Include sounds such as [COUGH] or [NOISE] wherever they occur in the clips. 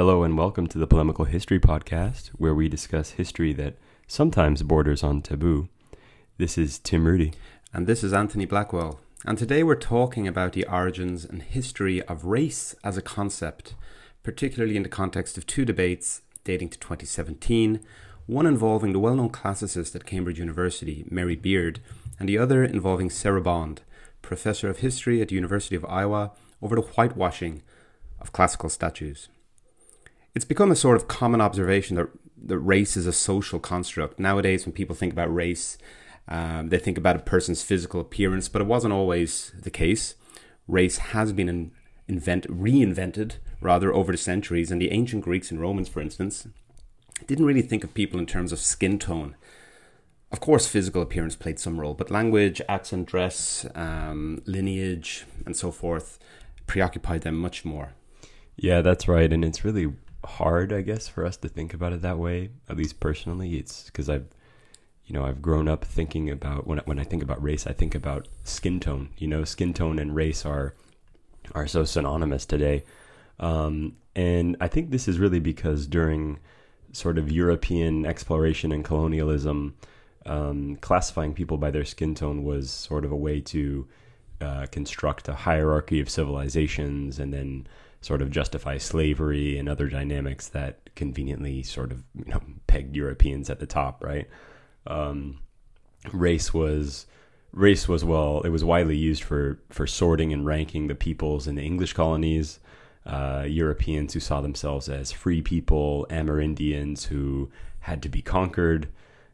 Hello and welcome to the Polemical History Podcast, where we discuss history that sometimes borders on taboo. This is Tim Rudy. And this is Anthony Blackwell. And today we're talking about the origins and history of race as a concept, particularly in the context of two debates dating to 2017, one involving the well known classicist at Cambridge University, Mary Beard, and the other involving Sarah Bond, professor of history at the University of Iowa, over the whitewashing of classical statues. It's become a sort of common observation that, that race is a social construct. Nowadays, when people think about race, um, they think about a person's physical appearance, but it wasn't always the case. Race has been in, invent, reinvented, rather, over the centuries, and the ancient Greeks and Romans, for instance, didn't really think of people in terms of skin tone. Of course, physical appearance played some role, but language, accent, dress, um, lineage, and so forth preoccupied them much more. Yeah, that's right. And it's really hard, I guess, for us to think about it that way. At least personally, it's because I've, you know, I've grown up thinking about when when I think about race, I think about skin tone. You know, skin tone and race are are so synonymous today, um, and I think this is really because during sort of European exploration and colonialism, um, classifying people by their skin tone was sort of a way to uh, construct a hierarchy of civilizations and then sort of justify slavery and other dynamics that conveniently sort of you know, [LAUGHS] pegged Europeans at the top, right? Um, race was race was well, it was widely used for for sorting and ranking the peoples in the English colonies. Uh, Europeans who saw themselves as free people, Amerindians who had to be conquered,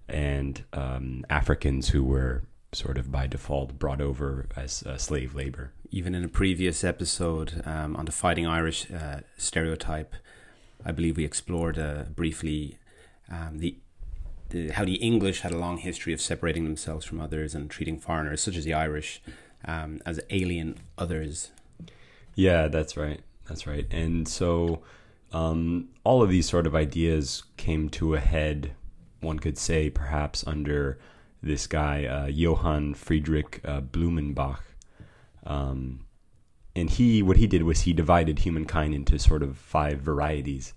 and um, Africans who were sort of by default brought over as uh, slave labor. Even in a previous episode um, on the Fighting Irish uh, stereotype, I believe we explored uh, briefly um, the, the, how the English had a long history of separating themselves from others and treating foreigners, such as the Irish, um, as alien others. Yeah, that's right. That's right. And so um, all of these sort of ideas came to a head, one could say, perhaps under this guy uh, Johann Friedrich uh, Blumenbach, um, and he what he did was he divided humankind into sort of five varieties,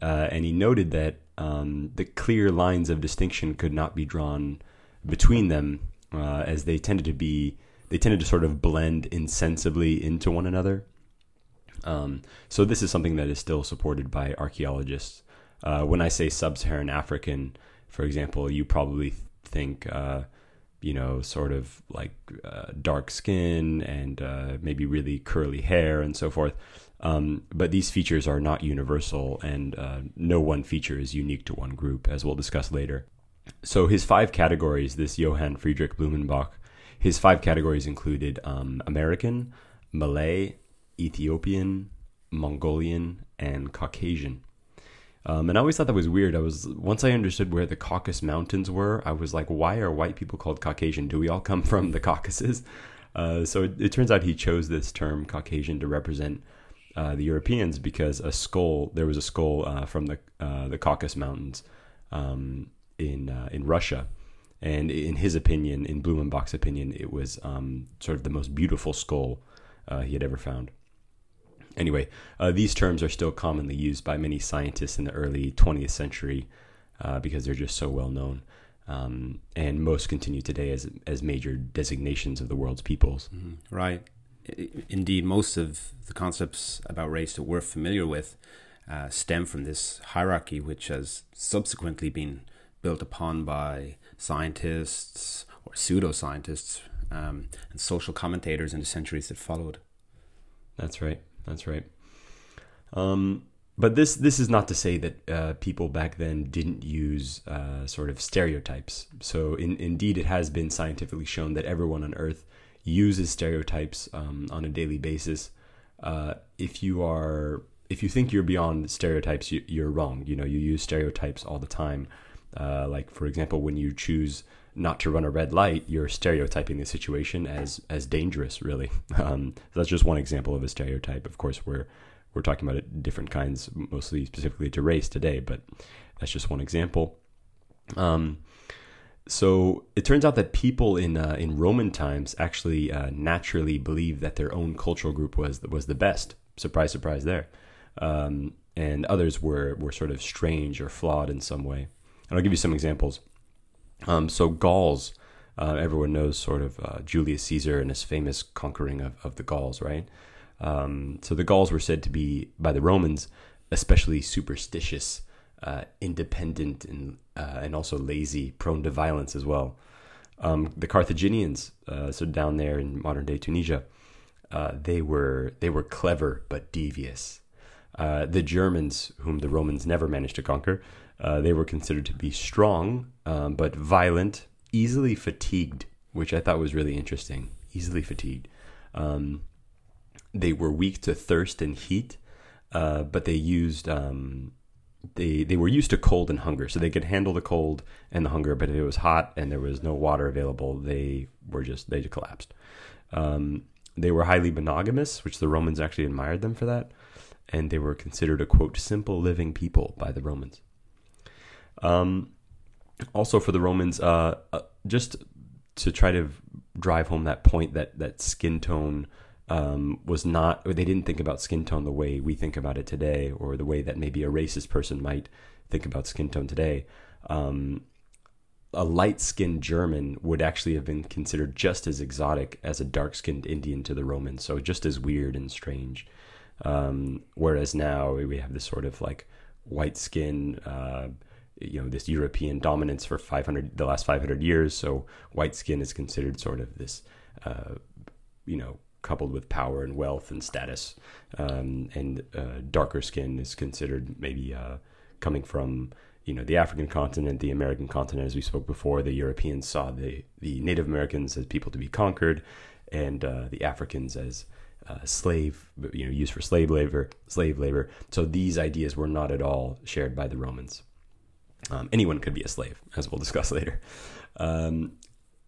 uh, and he noted that um, the clear lines of distinction could not be drawn between them, uh, as they tended to be they tended to sort of blend insensibly into one another. Um, so this is something that is still supported by archaeologists. Uh, when I say sub-Saharan African, for example, you probably think, uh, you know, sort of like uh, dark skin and uh, maybe really curly hair and so forth. Um, but these features are not universal, and uh, no one feature is unique to one group, as we'll discuss later. So his five categories, this Johann Friedrich Blumenbach, his five categories included um, American, Malay, Ethiopian, Mongolian, and Caucasian. Um, and I always thought that was weird. I was once I understood where the Caucasus Mountains were, I was like, why are white people called Caucasian? Do we all come [LAUGHS] from the Caucasus? Uh, so it, it, turns out he chose this term Caucasian to represent uh, the Europeans because a skull there was a skull uh, from the uh, the Caucasus Mountains um, in uh, in Russia, and in his opinion, in Blumenbach's opinion, it was um, sort of the most beautiful skull uh, he had ever found. Anyway, uh, these terms are still commonly used by many scientists in the early 20th century uh, because they're just so well known. Um, and most continue today as, as major designations of the world's peoples. Mm-hmm. Right. Indeed, most of the concepts about race that we're familiar with uh, stem from this hierarchy, which has subsequently been built upon by scientists or pseudoscientists um, and social commentators in the centuries that followed. That's right. That's right. Um, but this this is not to say that uh, people back then didn't use uh, sort of stereotypes. So in, indeed, it has been scientifically shown that everyone on Earth uses stereotypes um, on a daily basis. Uh, if you are if you think you're beyond stereotypes, you, are wrong. You know, you use stereotypes all the time. Uh, like for example, when you choose not to run a red light, you're stereotyping the situation as as dangerous. Really, [LAUGHS] um, that's just one example of a stereotype. Of course, we're we're talking about different kinds, mostly specifically to race today, but that's just one example. Um, so it turns out that people in uh, in Roman times actually uh, naturally believed that their own cultural group was was the best. Surprise, surprise! There, um, and others were were sort of strange or flawed in some way. And I'll give you some examples. Um, so Gauls, uh, everyone knows sort of uh, Julius Caesar and his famous conquering of, of the Gauls, right? Um, so the Gauls were said to be by the Romans especially superstitious, uh, independent, and uh, and also lazy, prone to violence as well. Um, the Carthaginians, uh, so down there in modern day Tunisia, uh, they were they were clever but devious. The Germans, whom the Romans never managed to conquer, uh, they were considered to be strong um, but violent, easily fatigued, which I thought was really interesting. Easily fatigued. Um, they were weak to thirst and heat, uh, but they used um, they they were used to cold and hunger, so they could handle the cold and the hunger. But if it was hot and there was no water available, they were just they just collapsed. Um, they were highly monogamous, which the Romans actually admired them for that, and they were considered a quote simple living people by the Romans. Um, also for the Romans, uh, uh, just to try to drive home that point that that skin tone um, was not, they didn't think about skin tone the way we think about it today, or the way that maybe a racist person might think about skin tone today. Um, a light skinned German would actually have been considered just as exotic as a dark skinned Indian to the Romans, so just as weird and strange. Um, whereas now we have this sort of like white skin, uh, you know, this European dominance for 500, the last 500 years. So white skin is considered sort of this, uh, you know, coupled with power and wealth and status. Um, and uh, darker skin is considered maybe uh, coming from you know the African continent, the American continent, as we spoke before. The Europeans saw the the Native Americans as people to be conquered, and uh, the Africans as uh, slave, you know, used for slave labor. Slave labor. So these ideas were not at all shared by the Romans. Um, anyone could be a slave, as we'll discuss [LAUGHS] later. Um,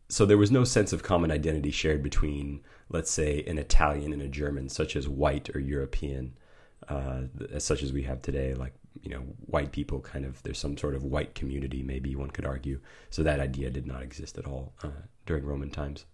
so there was no sense of common identity shared between, let's say, an Italian and a German, such as white or European, uh, such as we have today. Like you know, white people kind of there's some sort of white community, maybe one could argue. So that idea did not exist at all uh, during Roman times.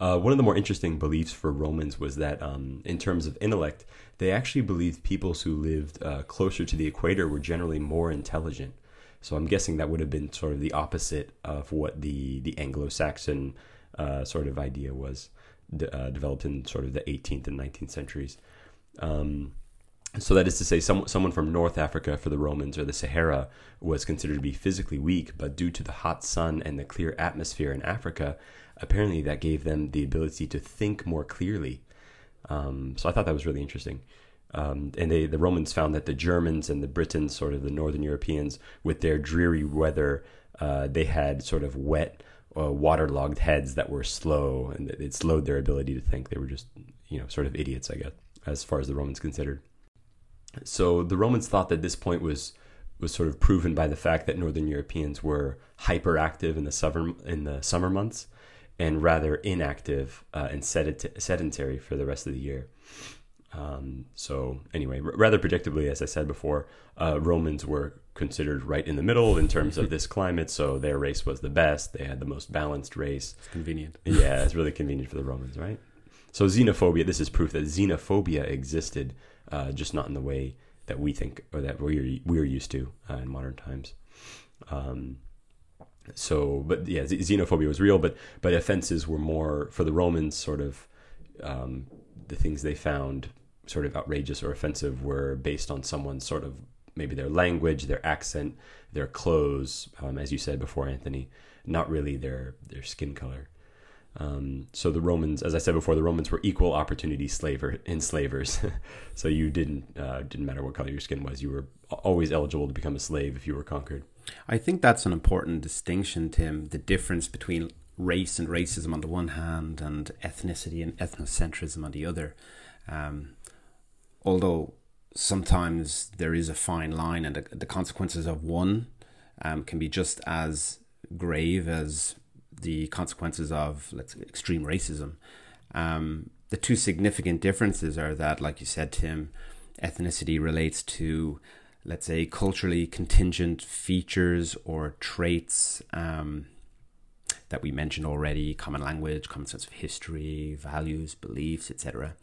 Uh, one of the more interesting beliefs for Romans was that, um, in terms of intellect, they actually believed peoples who lived uh, closer to the equator were generally more intelligent. So I'm guessing that would have been sort of the opposite of what the the Anglo-Saxon uh, sort of idea was de- uh, developed in sort of the 18th and 19th centuries. Um, so that is to say, some, someone from North Africa for the Romans or the Sahara was considered to be physically weak, but due to the hot sun and the clear atmosphere in Africa, apparently that gave them the ability to think more clearly. Um, so I thought that was really interesting. Um, and they, the Romans found that the Germans and the Britons, sort of the Northern Europeans, with their dreary weather, uh, they had sort of wet, uh, waterlogged heads that were slow, and it slowed their ability to think. They were just, you know, sort of idiots, I guess, as far as the Romans considered. So the Romans thought that this point was was sort of proven by the fact that Northern Europeans were hyperactive in the summer in the summer months, and rather inactive uh, and sedentary for the rest of the year. Um, so anyway, r- rather predictably, as I said before, uh, Romans were considered right in the middle in terms of [LAUGHS] this climate. So their race was the best. They had the most balanced race. It's convenient. [LAUGHS] Yeah, it's really convenient for the Romans, right? So xenophobia. This is proof that xenophobia existed, uh, just not in the way that we think or that we're we're used to uh, in modern times. Um, so, but yeah, xenophobia was real, but but offenses were more for the Romans. Sort of um, the things they found sort of outrageous or offensive were based on someone's sort of maybe their language, their accent, their clothes, um, as you said before, Anthony, not really their their skin color. Um, so the Romans, as I said before, the Romans were equal opportunity slaver enslavers. [LAUGHS] so you didn't uh, didn't matter what color your skin was, you were always eligible to become a slave if you were conquered. I think that's an important distinction, Tim. The difference between race and racism on the one hand, and ethnicity and ethnocentrism on the other. Um, although sometimes there is a fine line, and the, the consequences of one um, can be just as grave as the consequences of let's say, extreme racism. Um, the two significant differences are that, like you said, Tim, ethnicity relates to, let's say, culturally contingent features or traits um, that we mentioned already: common language, common sense of history, values, beliefs, etc.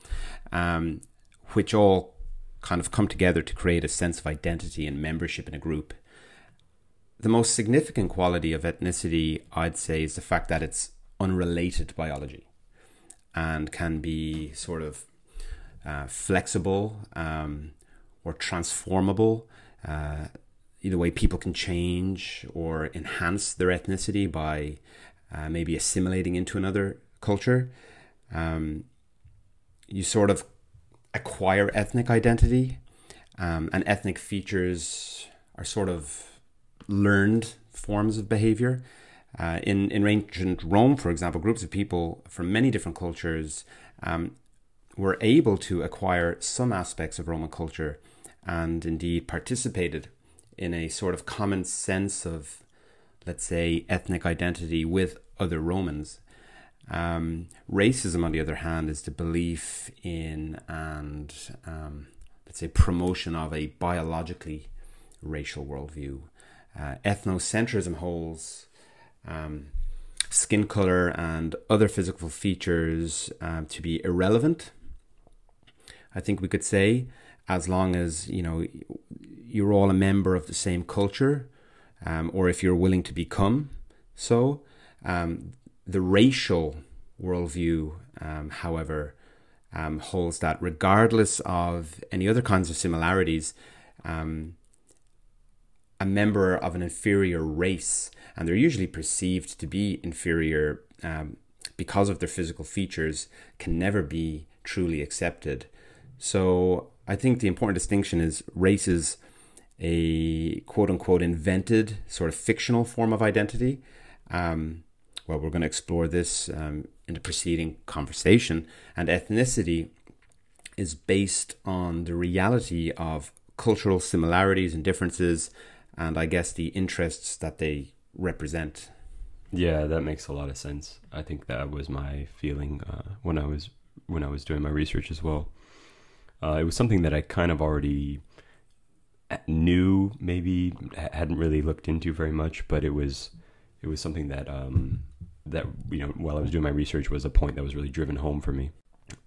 Um, which all kind of come together to create a sense of identity and membership in a group. The most significant quality of ethnicity, I'd say, is the fact that it's unrelated to biology and can be sort of uh, flexible um, or transformable. Uh, the way people can change or enhance their ethnicity by uh, maybe assimilating into another culture. Um, you sort of acquire ethnic identity, um, and ethnic features are sort of learned forms of behavior. Uh, in, in ancient Rome, for example, groups of people from many different cultures um, were able to acquire some aspects of Roman culture and indeed participated in a sort of common sense of, let's say, ethnic identity with other Romans. Um, racism, on the other hand, is the belief in and, um, let's say, promotion of a biologically racial worldview. Uh, ethnocentrism holds um, skin color and other physical features um, to be irrelevant. I think we could say, as long as you know you're all a member of the same culture, um, or if you're willing to become so. Um, the racial worldview, um, however, um, holds that regardless of any other kinds of similarities, um, a member of an inferior race, and they're usually perceived to be inferior um, because of their physical features, can never be truly accepted. So I think the important distinction is race is a quote unquote invented sort of fictional form of identity. Um, well, we're going to explore this um, in the preceding conversation. And ethnicity is based on the reality of cultural similarities and differences, and I guess the interests that they represent. Yeah, that makes a lot of sense. I think that was my feeling uh, when I was when I was doing my research as well. Uh, it was something that I kind of already knew maybe hadn't really looked into very much, but it was it was something that um, that you know while I was doing my research was a point that was really driven home for me.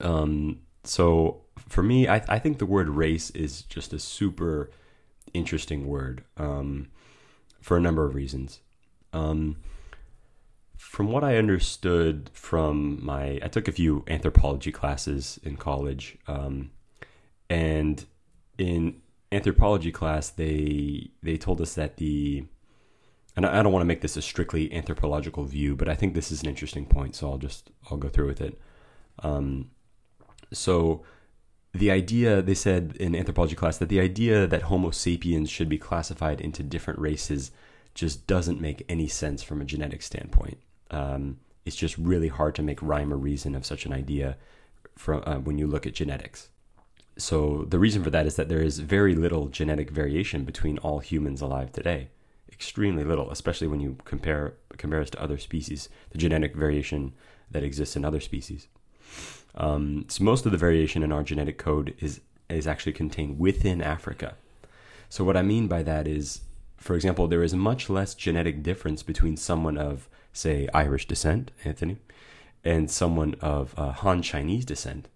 Um, so for me, I, I think the word race is just a super interesting word um, for a number of reasons. Um, from what I understood from my, I took a few anthropology classes in college, um, and in anthropology class, they they told us that the and I don't want to make this a strictly anthropological view, but I think this is an interesting point, so I'll just I'll go through with it. Um, so the idea they said in anthropology class that the idea that Homo sapiens should be classified into different races just doesn't make any sense from a genetic standpoint. Um, it's just really hard to make rhyme or reason of such an idea from uh, when you look at genetics so the reason for that is that there is very little genetic variation between all humans alive today. Extremely little especially when you compare compare us to other species the genetic variation that exists in other species. Um, so most of the variation in our genetic code is is actually contained within africa. So what i mean by that is for example there is much less genetic difference between someone of say irish descent anthony and someone of uh, han chinese descent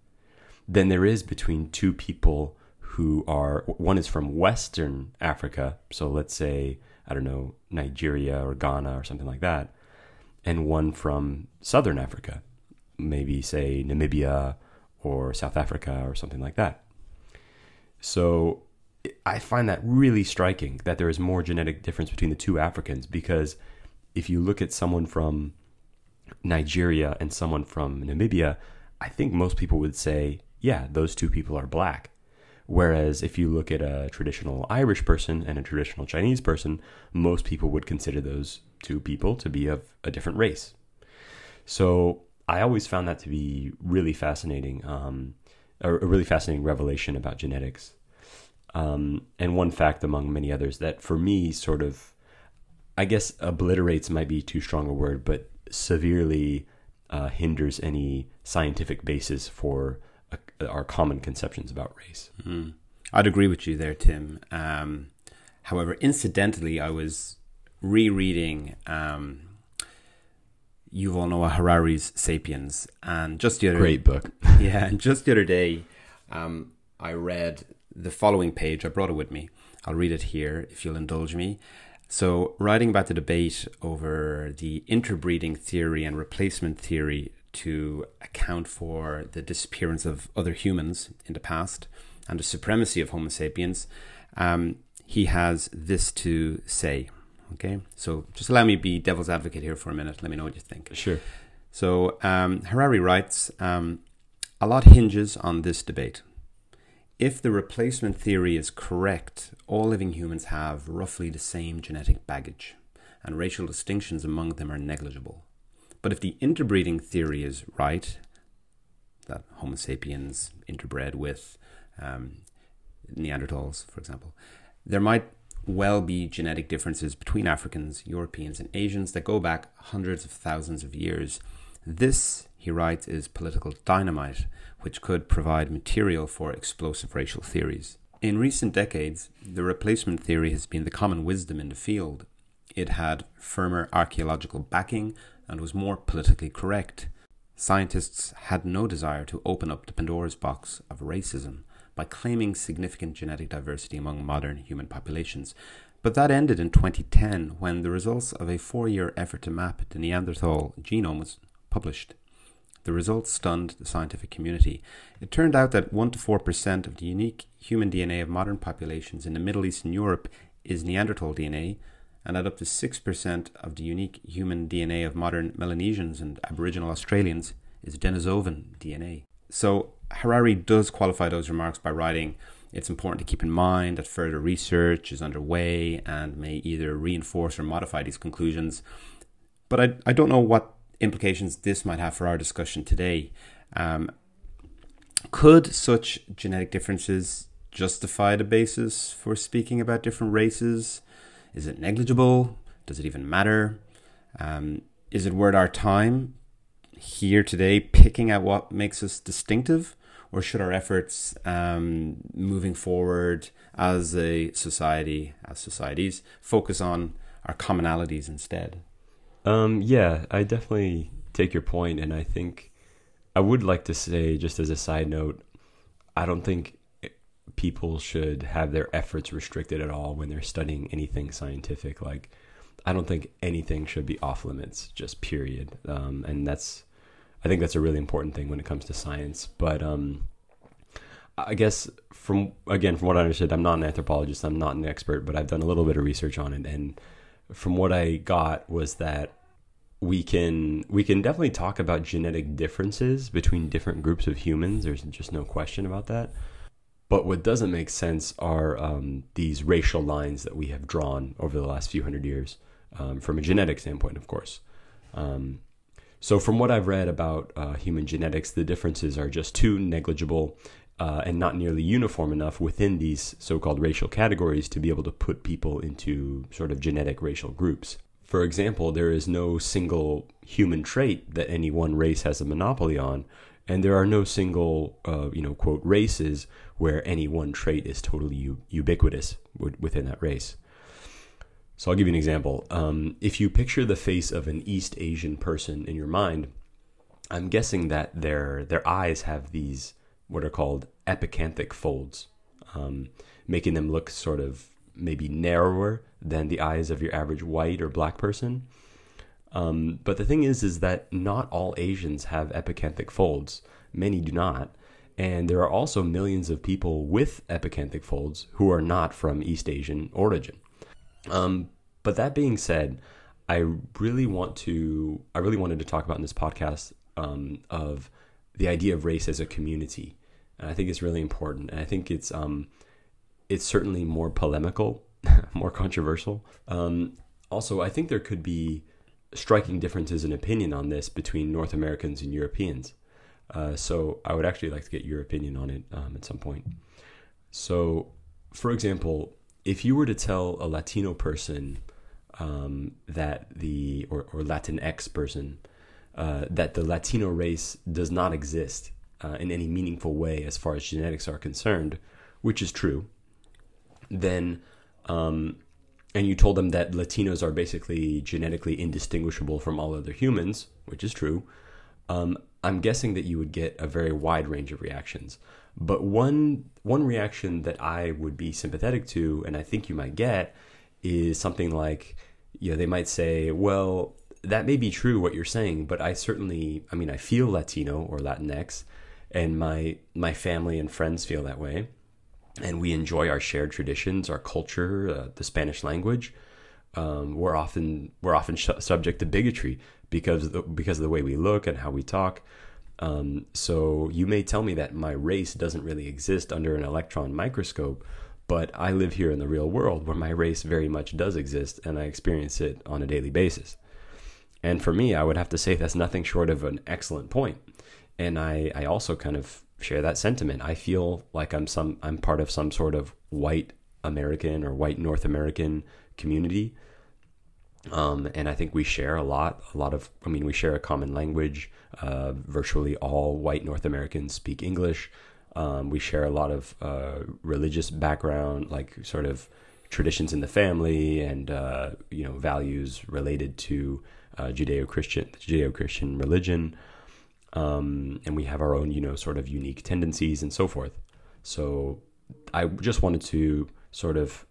than there is between two people who are one is from Western Africa, so let's say I don't know Nigeria or Ghana or something like that, and one from Southern Africa, maybe say Namibia or South Africa or something like that. So I find that really striking that there is more genetic difference between the two Africans because if you look at someone from Nigeria and someone from Namibia, I think most people would say yeah, those two people are black. Whereas if you look at a traditional Irish person and a traditional Chinese person, most people would consider those two people to be of a different race. So I always found that to be really fascinating, um, a, really fascinating revelation about genetics. Um, and one fact among many others that for me sort of, I guess obliterates might be too strong a word, but severely uh, hinders any scientific basis for our common conceptions about race. Mm. I'd agree with you there, Tim. Um, however, incidentally, I was rereading um, Yuval Noah Harari's *Sapiens*, and just the other great book, [LAUGHS] yeah, and just the other day, um, I read the following page. I brought it with me. I'll read it here if you'll indulge me. So, writing about the debate over the interbreeding theory and replacement theory to account for the disappearance of other humans in the past and the supremacy of Homo sapiens, um, he has this to say. Okay, so just allow me to be devil's advocate here for a minute. Let me know what you think. Sure. So, um, Harari writes um, a lot hinges on this debate. If the replacement theory is correct, all living humans have roughly the same genetic baggage, and racial distinctions among them are negligible. But if the interbreeding theory is right, that Homo sapiens interbred with um, Neanderthals, for example, there might well be genetic differences between Africans, Europeans, and Asians that go back hundreds of thousands of years. This, he writes, is political dynamite, which could provide material for explosive racial theories. In recent decades, the replacement theory has been the common wisdom in the field. It had firmer archaeological backing and was more politically correct. Scientists had no desire to open up the Pandora's box of racism by claiming significant genetic diversity among modern human populations. But that ended in 2010 when the results of a four year effort to map the Neanderthal genome was published. The results stunned the scientific community. It turned out that 1 to 4% of the unique human DNA of modern populations in the Middle East and Europe is Neanderthal DNA, and that up to 6% of the unique human DNA of modern Melanesians and Aboriginal Australians is Denisovan DNA. So Harari does qualify those remarks by writing it's important to keep in mind that further research is underway and may either reinforce or modify these conclusions. But I, I don't know what implications this might have for our discussion today. Um, could such genetic differences justify the basis for speaking about different races? Is it negligible? Does it even matter? Um, is it worth our time here today picking at what makes us distinctive? Or should our efforts um, moving forward as a society, as societies, focus on our commonalities instead? Um, yeah, I definitely take your point, and I think I would like to say, just as a side note, I don't think people should have their efforts restricted at all when they're studying anything scientific. Like, I don't think anything should be off limits, just period. Um, and that's, I think that's a really important thing when it comes to science. But um, I guess from again, from what I understood, I'm not an anthropologist, I'm not an expert, but I've done a little bit of research on it, and from what I got was that we can we can definitely talk about genetic differences between different groups of humans. There's just no question about that. But what doesn't make sense are um, these racial lines that we have drawn over the last few hundred years, um, from a genetic standpoint, of course. Um, so, from what I've read about uh, human genetics, the differences are just too negligible uh, and not nearly uniform enough within these so called racial categories to be able to put people into sort of genetic racial groups. For example, there is no single human trait that any one race has a monopoly on, and there are no single, uh, you know, quote, races where any one trait is totally u- ubiquitous w- within that race. So I'll give you an example. Um, if you picture the face of an East Asian person in your mind, I'm guessing that their their eyes have these what are called epicanthic folds, um, making them look sort of maybe narrower than the eyes of your average white or black person. Um, but the thing is, is that not all Asians have epicanthic folds. Many do not. And there are also millions of people with epicanthic folds who are not from East Asian origin. Um, but that being said, I really want to, I really wanted to talk about in this podcast um, of the idea of race as a community and I think it's really important. And I think it's um, it's certainly more polemical, [LAUGHS] more controversial. Um, also, I think there could be striking differences in opinion on this between North Americans and Europeans. Uh, so I would actually like to get your opinion on it um, at some point. So, for example, if you were to tell a Latino person um, that the or, or Latinx person uh, that the Latino race does not exist uh, in any meaningful way as far as genetics are concerned, which is true, then, um, and you told them that Latinos are basically genetically indistinguishable from all other humans, which is true, um, I'm guessing that you would get a very wide range of reactions. But one one reaction that I would be sympathetic to, and I think you might get, is something like, you know, they might say, well, that may be true what you're saying, but I certainly, I mean, I feel Latino or Latinx, and my my family and friends feel that way, and we enjoy our shared traditions, our culture, uh, the Spanish language. Um, we're often we're often sh- subject to bigotry because of the, because of the way we look and how we talk. Um, so you may tell me that my race doesn't really exist under an electron microscope, but I live here in the real world where my race very much does exist and I experience it on a daily basis. And for me, I would have to say that's nothing short of an excellent point. And I, I also kind of share that sentiment. I feel like I'm some I'm part of some sort of white American or white North American community. Um, and I think we share a lot, a lot of, I mean, we share a common language. Uh, virtually all white North Americans speak English. Um, we share a lot of uh, religious background, like sort of traditions in the family and, uh, you know, values related to uh, Judeo-Christian, Judeo-Christian religion. Um, and we have our own, you know, sort of unique tendencies and so forth. So I just wanted to sort of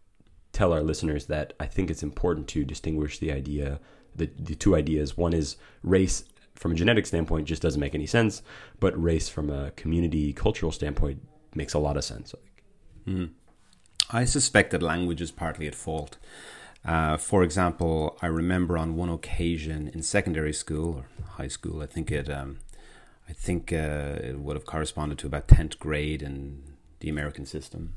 tell our listeners that I think it's important to distinguish the idea, the, the two ideas. One is race from a genetic standpoint just doesn't make any sense, but race from a community cultural standpoint makes a lot of sense. Mm. I suspect that language is partly at fault. Uh, for example, I remember on one occasion in secondary school or high school, I think it, um, I think uh, it would have corresponded to about tenth grade in the American system.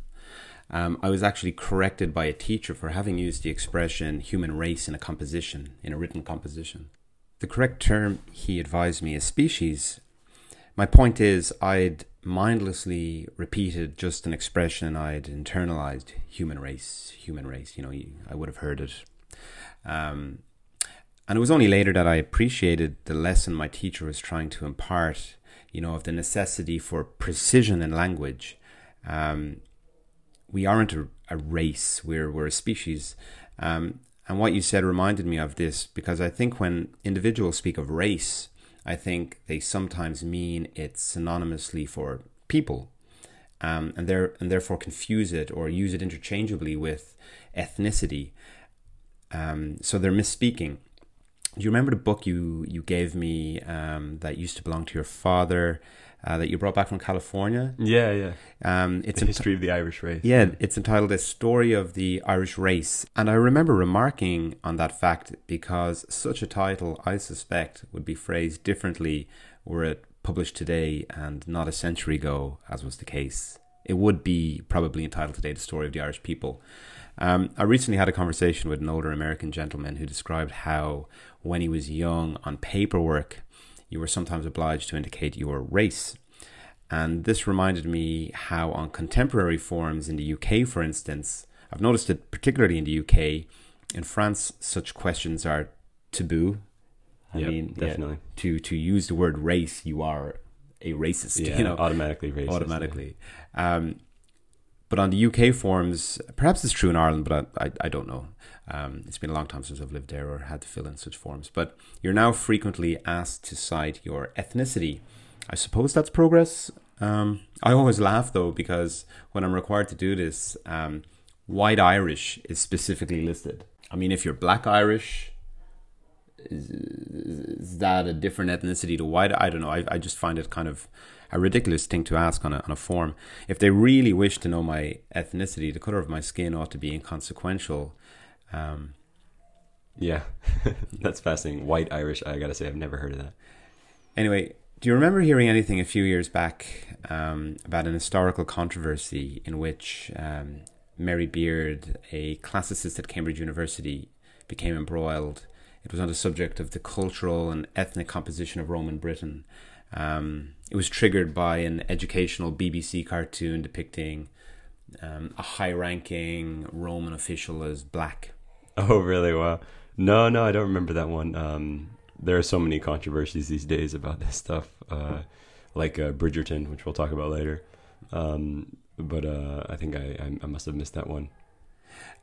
Um, I was actually corrected by a teacher for having used the expression human race in a composition, in a written composition. The correct term, he advised me, is species. My point is, I'd mindlessly repeated just an expression I'd internalized human race, human race. You know, I would have heard it. Um, and it was only later that I appreciated the lesson my teacher was trying to impart, you know, of the necessity for precision in language. Um, we aren't a, a, race, we're, we're a species. Um, and what you said reminded me of this because I think when individuals speak of race, I think they sometimes mean it synonymously for people, um, and and therefore confuse it or use it interchangeably with ethnicity. Um, so they're misspeaking. Do you remember the book you you gave me um, that used to belong to your father? Uh, that you brought back from California. Yeah, yeah. Um, it's the history enti- of the Irish race. Yeah, it's entitled "A Story of the Irish Race," and I remember remarking on that fact because such a title, I suspect, would be phrased differently were it published today and not a century ago, as was the case. It would be probably entitled today "The Story of the Irish People." Um, I recently had a conversation with an older American gentleman who described how, when he was young, on paperwork you were sometimes obliged to indicate your race. And this reminded me how, on contemporary forums in the UK, for instance, I've noticed it particularly in the UK. In France, such questions are taboo. I yep, mean, definitely yeah, to to use the word race, you are a racist. [LAUGHS] Yeah, you know, automatically racist. Automatically. Yeah. Um, but on the UK forums, perhaps it's true in Ireland, but I, I, I don't know. Um, it's been a long time since I've lived there or had to fill in such forms. But you're now frequently asked to cite your ethnicity. I suppose that's progress. Um, I always laugh though because when I'm required to do this, um, white Irish is specifically listed. I mean, if you're black Irish, is, is that a different ethnicity to white? I don't know. I, I just find it kind of a ridiculous thing to ask on a, on a form. If they really wish to know my ethnicity, the color of my skin ought to be inconsequential. Um, yeah, [LAUGHS] that's fascinating. White Irish, I gotta say, I've never heard of that. Anyway, do you remember hearing anything a few years back um, about an historical controversy in which um, Mary Beard, a classicist at Cambridge University, became embroiled? It was on the subject of the cultural and ethnic composition of Roman Britain. Um, it was triggered by an educational BBC cartoon depicting um, a high ranking Roman official as black. [LAUGHS] Oh, really? Wow. No, no, I don't remember that one. Um, there are so many controversies these days about this stuff, uh, like uh, Bridgerton, which we'll talk about later. Um, but uh, I think I, I, must have missed that one.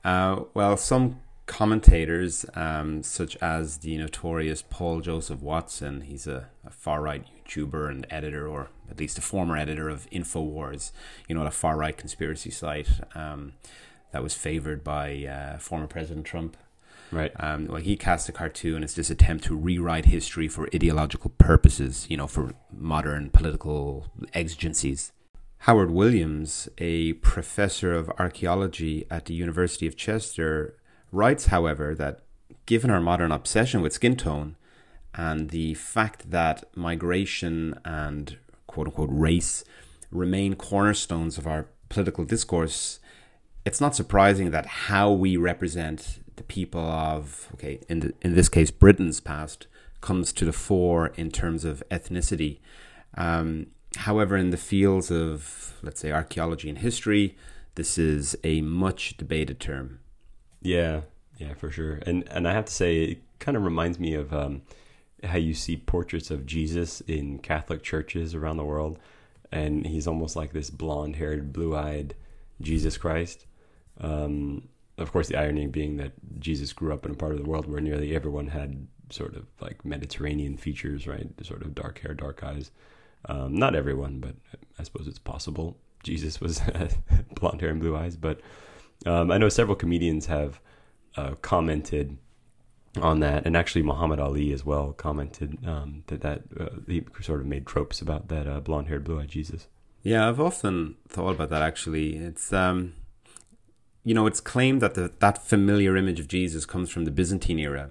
Uh, well, some commentators, um, such as the notorious Paul Joseph Watson. He's a, a far right YouTuber and editor, or at least a former editor of InfoWars, you know, a far right conspiracy site um, that was favored by uh, former President Trump. Right. Um, well, he cast a cartoon as this attempt to rewrite history for ideological purposes, you know, for modern political exigencies. Howard Williams, a professor of archaeology at the University of Chester, writes, however, that given our modern obsession with skin tone and the fact that migration and quote unquote race remain cornerstones of our political discourse, it's not surprising that how we represent the people of, okay, in, the, in this case, Britain's past, comes to the fore in terms of ethnicity. Um, however, in the fields of, let's say, archaeology and history, this is a much debated term. Yeah, yeah, for sure. And and I have to say, it kind of reminds me of um, how you see portraits of Jesus in Catholic churches around the world, and he's almost like this blonde-haired, blue-eyed Jesus Christ. Um, of course, the irony being that Jesus grew up in a part of the world where nearly everyone had sort of like Mediterranean features, right? Sort of dark hair, dark eyes. Um, not everyone, but I suppose it's possible. Jesus was [LAUGHS] blonde hair and blue eyes, but um, I know several comedians have uh, commented on that, and actually Muhammad Ali as well commented um, that that uh, he sort of made tropes about that uh, blonde-haired, blue-eyed Jesus. Yeah, I've often thought about that. Actually, it's um, you know, it's claimed that the, that familiar image of Jesus comes from the Byzantine era,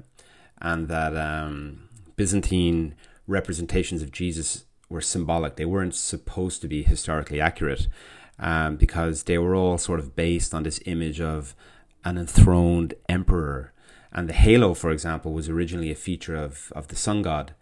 and that um, Byzantine representations of Jesus were symbolic. They weren't supposed to be historically accurate um, because they were all sort of based on this image of an enthroned emperor. And the halo, for example, was originally a feature of, of the sun god,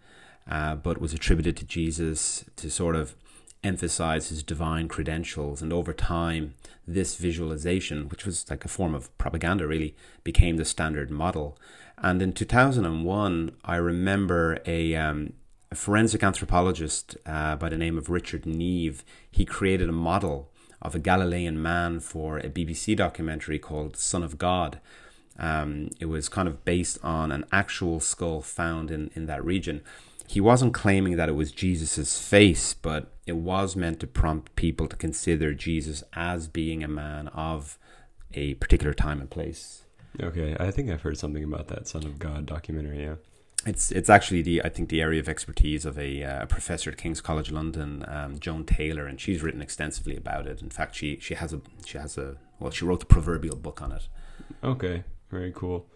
uh, but was attributed to Jesus to sort of emphasize his divine credentials. And over time, this visualization, which was like a form of propaganda really, became the standard model. And in 2001, I remember a, um, a forensic anthropologist uh, by the name of Richard Neave. He created a model of a Galilean man for a BBC documentary called Son of God. Um, it was kind of based on an actual skull found in, in that region. He wasn't claiming that it was Jesus's face, but it was meant to prompt people to consider Jesus as being a man of a particular time and place. Okay, I think I've heard something about that Son of God documentary. Yeah, it's it's actually the I think the area of expertise of a, uh, professor at King's College London, um, Joan Taylor, and she's written extensively about it. In fact, she she has a she has a well, she wrote the proverbial book on it. Okay, very cool.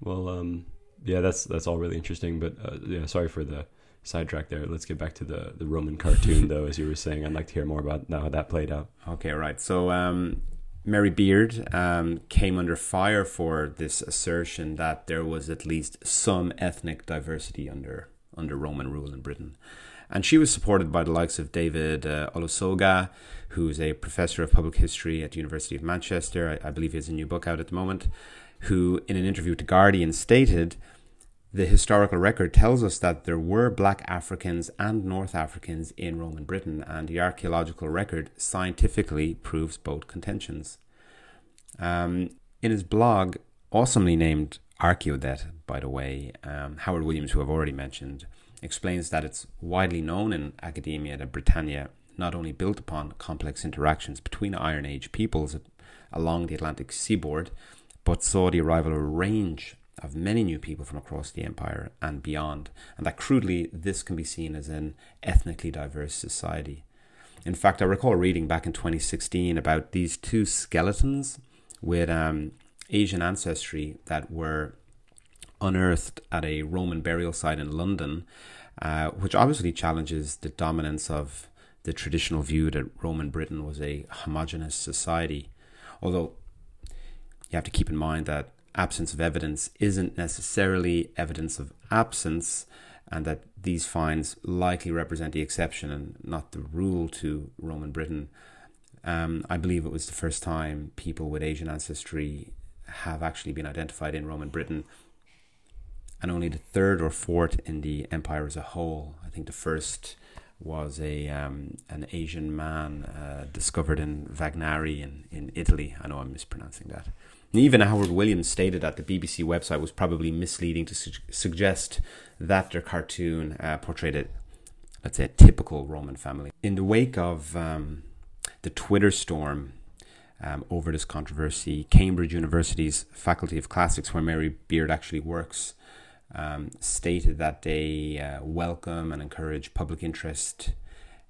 Well, um, yeah, that's that's all really interesting. But uh, yeah, sorry for the sidetrack there. Let's get back to the the Roman [LAUGHS] cartoon, though. As you were saying, I'd like to hear more about how that played out. Okay, right. So um, Mary Beard um, came under fire for this assertion that there was at least some ethnic diversity under under Roman rule in Britain. And she was supported by the likes of David uh, who's a professor of public history at the University of Manchester. I, I believe he has a new book out at the moment, who, in an interview The Guardian, stated the historical record tells us that there were black Africans and North Africans in Roman Britain, and the archaeological record scientifically proves both contentions. Um, in his blog, awesomely named Archaeodeath, by the way, um, Howard Williams, who I've already mentioned, explains that it's widely known in academia that Britannia not only built upon complex interactions between Iron Age peoples along the Atlantic seaboard, but saw the arrival of a range of many new people from across the empire and beyond, and that crudely this can be seen as an ethnically diverse society. In fact, I recall reading back in 2016 about these two skeletons with um, Asian ancestry that were unearthed at a Roman burial site in London, uh, which obviously challenges the dominance of the traditional view that Roman Britain was a homogenous society. Although you have to keep in mind that absence of evidence isn't necessarily evidence of absence, and that these finds likely represent the exception and not the rule to Roman Britain. Um, I believe it was the first time people with Asian ancestry have actually been identified in Roman Britain, and only the third or fourth in the empire as a whole. I think the first was a um, an Asian man uh, discovered in Vagnari in, in Italy. I know I'm mispronouncing that. Even Howard Williams stated that the BBC website was probably misleading to su- suggest that their cartoon uh, portrayed a, let's say, a typical Roman family. In the wake of um, the Twitter storm um, over this controversy, Cambridge University's Faculty of Classics, where Mary Beard actually works, um, stated that they uh, welcome and encourage public interest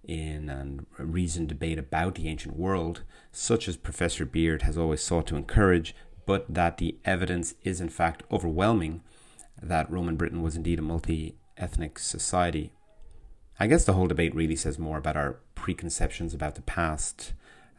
in and reasoned debate about the ancient world, such as Professor Beard has always sought to encourage, but that the evidence is in fact overwhelming that Roman Britain was indeed a multi ethnic society. I guess the whole debate really says more about our preconceptions about the past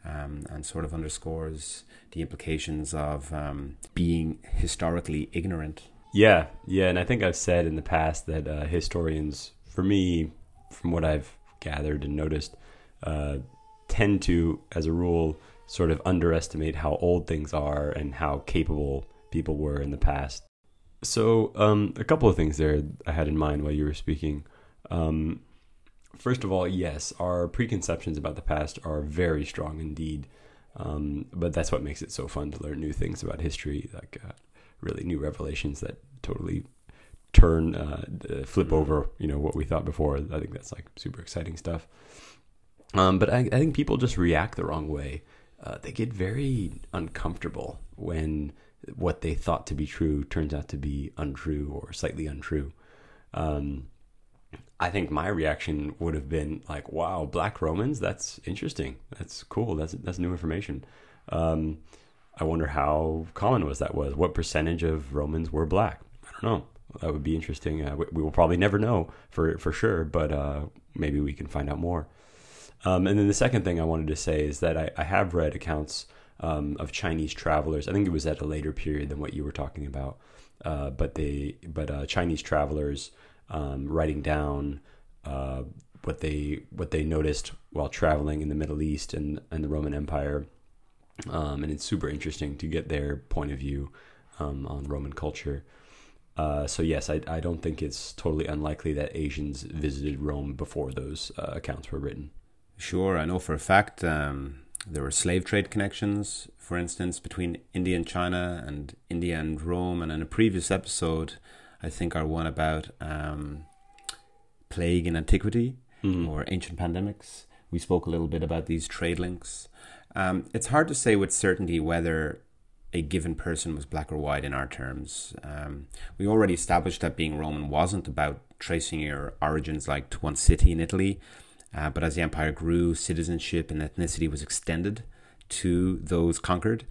um, and sort of underscores the implications of um, being historically ignorant. Yeah, yeah, and I think I've said in the past that uh, historians, for me, from what I've gathered and noticed, uh, tend to, as a rule, sort of underestimate how old things are and how capable people were in the past. So, um, a couple of things there I had in mind while you were speaking. Um, first of all, yes, our preconceptions about the past are very strong indeed. Um, but that's what makes it so fun to learn new things about history, like uh, really new revelations that totally turn, uh, flip over, you know, what we thought before. I think that's like super exciting stuff. Um, but I, I, think people just react the wrong way. Uh, they get very uncomfortable when what they thought to be true turns out to be untrue or slightly untrue. Um, I think my reaction would have been like, "Wow, black Romans? That's interesting. That's cool. That's that's new information." Um, I wonder how common was that was. What percentage of Romans were black? I don't know. That would be interesting. Uh, we, we, will probably never know for for sure, but uh, maybe we can find out more. Um, and then the second thing I wanted to say is that I, I have read accounts um, of Chinese travelers. I think it was at a later period than what you were talking about, uh, but they but uh, Chinese travelers um, writing down uh, what they what they noticed while traveling in the Middle East and, and the Roman Empire, um, and it's super interesting to get their point of view um, on Roman culture. Uh, so yes, I, I don't think it's totally unlikely that Asians visited Rome before those uh, accounts were written. Sure, I know for a fact um, there were slave trade connections, for instance, between India and China and India and Rome. And in a previous episode, I think, our one about um, plague in antiquity mm-hmm. or ancient pandemics. We spoke a little bit about these trade links. Um, it's hard to say with certainty whether a given person was black or white in our terms. Um, we already established that being Roman wasn't about tracing your origins like to one city in Italy, uh, but as the empire grew, citizenship and ethnicity was extended to those conquered.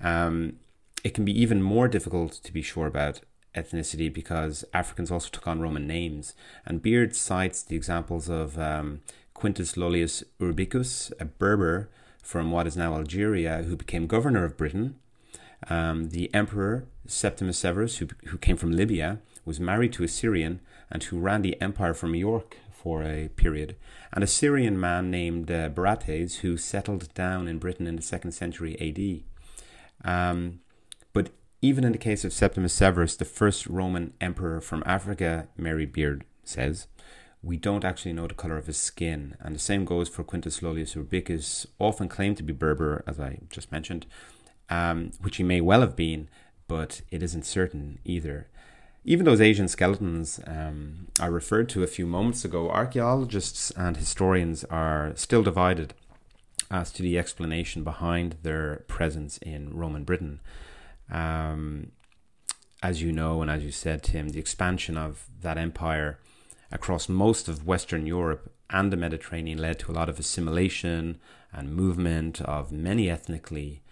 Um, it can be even more difficult to be sure about ethnicity because Africans also took on Roman names. And Beard cites the examples of um, Quintus Lollius Urbicus, a Berber from what is now Algeria, who became governor of Britain. Um, the emperor Septimus Severus, who, who came from Libya, was married to a Syrian and who ran the empire from York for a period. And a Syrian man named uh, Barates, who settled down in Britain in the second century AD. Um, but even in the case of Septimus Severus, the first Roman emperor from Africa, Mary Beard says, we don't actually know the color of his skin. And the same goes for Quintus Lollius Urbicus, often claimed to be Berber, as I just mentioned, um, which he may well have been, but it isn't certain either. Even those Asian skeletons um, I referred to a few moments ago, archaeologists and historians are still divided as to the explanation behind their presence in Roman Britain. Um, as you know, and as you said, Tim, the expansion of that empire across most of Western Europe and the Mediterranean led to a lot of assimilation and movement of many ethnically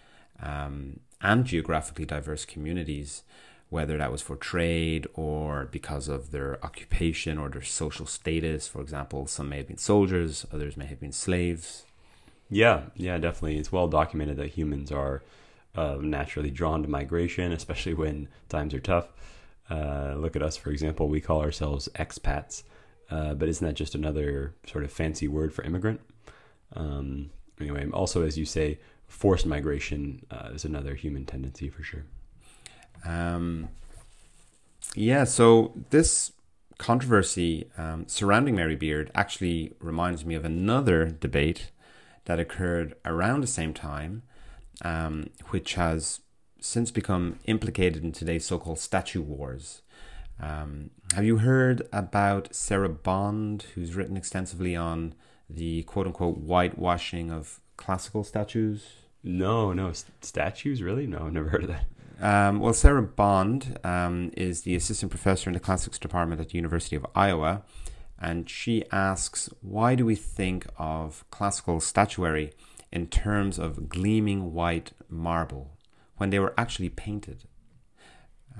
um, and geographically diverse communities, whether that was for trade or because of their occupation or their social status. For example, some may have been soldiers, others may have been slaves. Yeah, yeah, definitely. It's well documented that humans are uh, naturally drawn to migration, especially when times are tough. Uh, look at us, for example. We call ourselves expats, uh, but isn't that just another sort of fancy word for immigrant? Um, anyway, also, as you say, forced migration uh, is another human tendency for sure. Um, yeah, so this controversy um, surrounding Mary Beard actually reminds me of another debate that occurred around the same time um, which has since become implicated in today's so called statue wars. Um, have you heard about Sarah Bond, who's written extensively on the quote unquote whitewashing of classical statues? No, no. Statues? Really? No, I've never heard of that. Um, well, Sarah Bond um, is the assistant professor in the classics department at the University of Iowa, and she asks, Why do we think of classical statuary in terms of gleaming white marble when they were actually painted?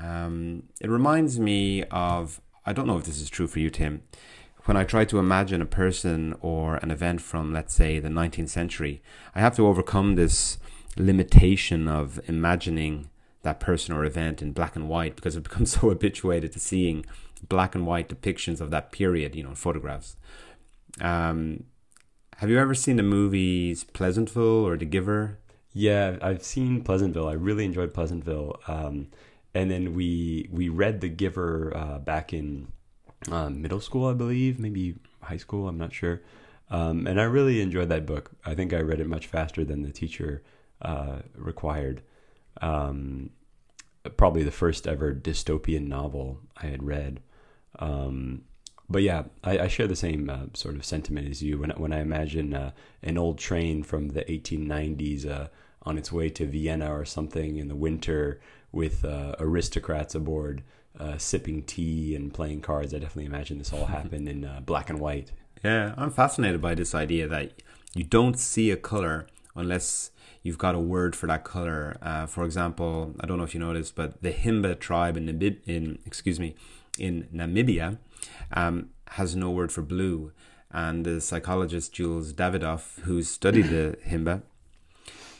Um, it reminds me of, I don't know if this is true for you, Tim. When I try to imagine a person or an event from, let's say, the 19th century, I have to overcome this limitation of imagining that person or event in black and white because I've [LAUGHS] become so habituated to seeing black and white depictions of that period, you know, photographs. Um, have you ever seen the movies Pleasantville or The Giver? Yeah, I've seen Pleasantville. I really enjoyed Pleasantville. Um, and then we we read The Giver uh, back in uh, middle school, I believe, maybe high school. I'm not sure. Um, and I really enjoyed that book. I think I read it much faster than the teacher uh, required um, probably the first ever dystopian novel I had read. Um, but yeah, I, I, share the same uh, sort of sentiment as you when when I imagine uh, an old train from the 1890s uh, on its way to Vienna or something in the winter with uh, aristocrats aboard, uh, sipping tea and playing cards. I definitely imagine this all [LAUGHS] happened in uh, black and white. Yeah, I'm fascinated by this idea that you don't see a color unless you've got a word for that color. Uh, for example, I don't know if you this, but the Himba tribe in Namib- in excuse me in Namibia um, has no word for blue. And the psychologist Jules Davidoff, who studied the [COUGHS] Himba,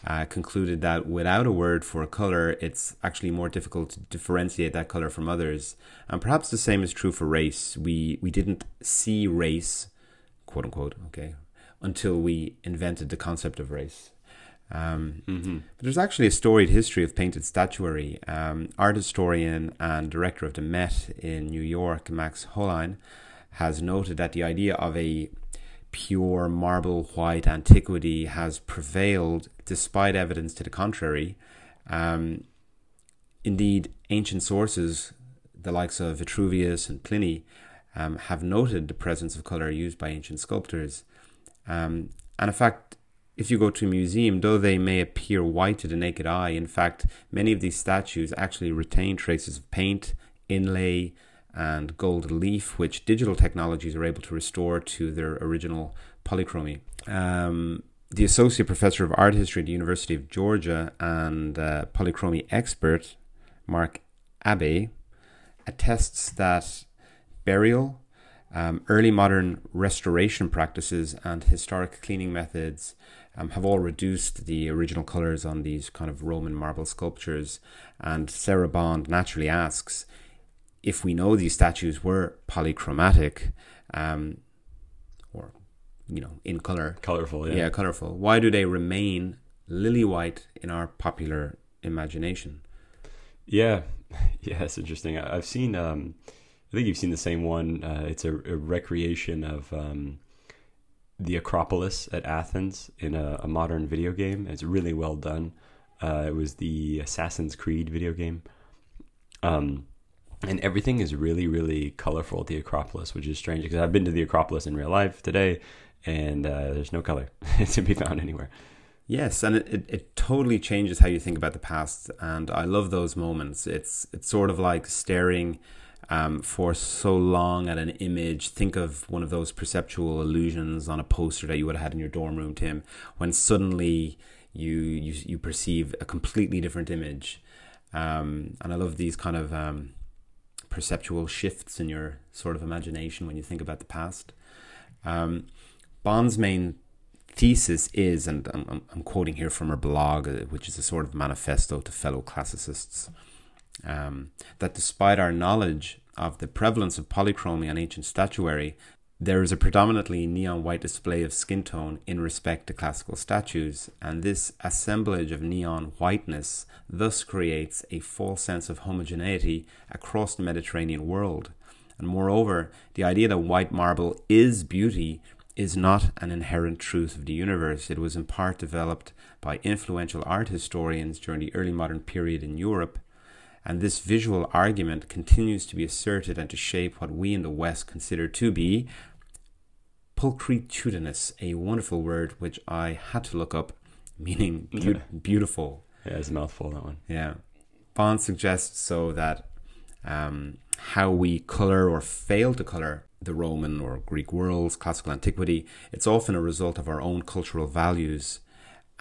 uh, concluded that without a word for a color, it's actually more difficult to differentiate that color from others. And perhaps the same is true for race. We we didn't see race, quote unquote, okay, until we invented the concept of race. Um, mm-hmm. But there's actually a storied history of painted statuary. Um, art historian and director of the Met in New York, Max Hollein, has noted that the idea of a pure marble white antiquity has prevailed despite evidence to the contrary. Um, indeed, ancient sources, the likes of Vitruvius and Pliny, um, have noted the presence of color used by ancient sculptors. Um, and in fact, if you go to a museum, though they may appear white to the naked eye, in fact, many of these statues actually retain traces of paint, inlay, and gold leaf, which digital technologies are able to restore to their original polychromy. Um, the associate professor of art history at the University of Georgia and uh, polychromy expert, Mark Abbe, attests that burial, um, early modern restoration practices, and historic cleaning methods um, have all reduced the original colors on these kind of Roman marble sculptures. And Sarah Bond naturally asks if we know these statues were polychromatic, um, or you know, in color, colorful, yeah, yeah, colorful. Why do they remain lily white in our popular imagination? Yeah, [LAUGHS] yeah, it's interesting. I've seen. Um, I think you've seen the same one. Uh, it's a, a, recreation of um, the Acropolis at Athens in a, a modern video game. It's really well done. Uh, it was the Assassin's Creed video game. Um, and everything is really, really colorful at the Acropolis, which is strange because I've been to the Acropolis in real life today, and uh, there's no color [LAUGHS] to be found anywhere. Yes, and it, it, it, totally changes how you think about the past, and I love those moments. It's it's sort of like staring um, for so long at an image. Think of one of those perceptual illusions on a poster that you would have had in your dorm room, Tim, when suddenly you you, you perceive a completely different image. Um, and I love these kind of um, perceptual shifts in your sort of imagination when you think about the past. Um, Bond's main thesis is, and I'm, I'm, quoting here from her blog, uh, which is a sort of manifesto to fellow classicists um, that despite our knowledge of the prevalence of polychromy on ancient statuary, there is a predominantly neon white display of skin tone in respect to classical statues, and this assemblage of neon whiteness thus creates a false sense of homogeneity across the Mediterranean world. And moreover, the idea that white marble is beauty is not an inherent truth of the universe. It was in part developed by influential art historians during the early modern period in Europe, and this visual argument continues to be asserted and to shape what we in the West consider to be pulchritudinous, a wonderful word which I had to look up, meaning [LAUGHS] be- beautiful. Yeah, it's a mouthful, that one. Yeah. Bond suggests so that um, how we color or fail to color the Roman or Greek worlds, classical antiquity, it's often a result of our own cultural values.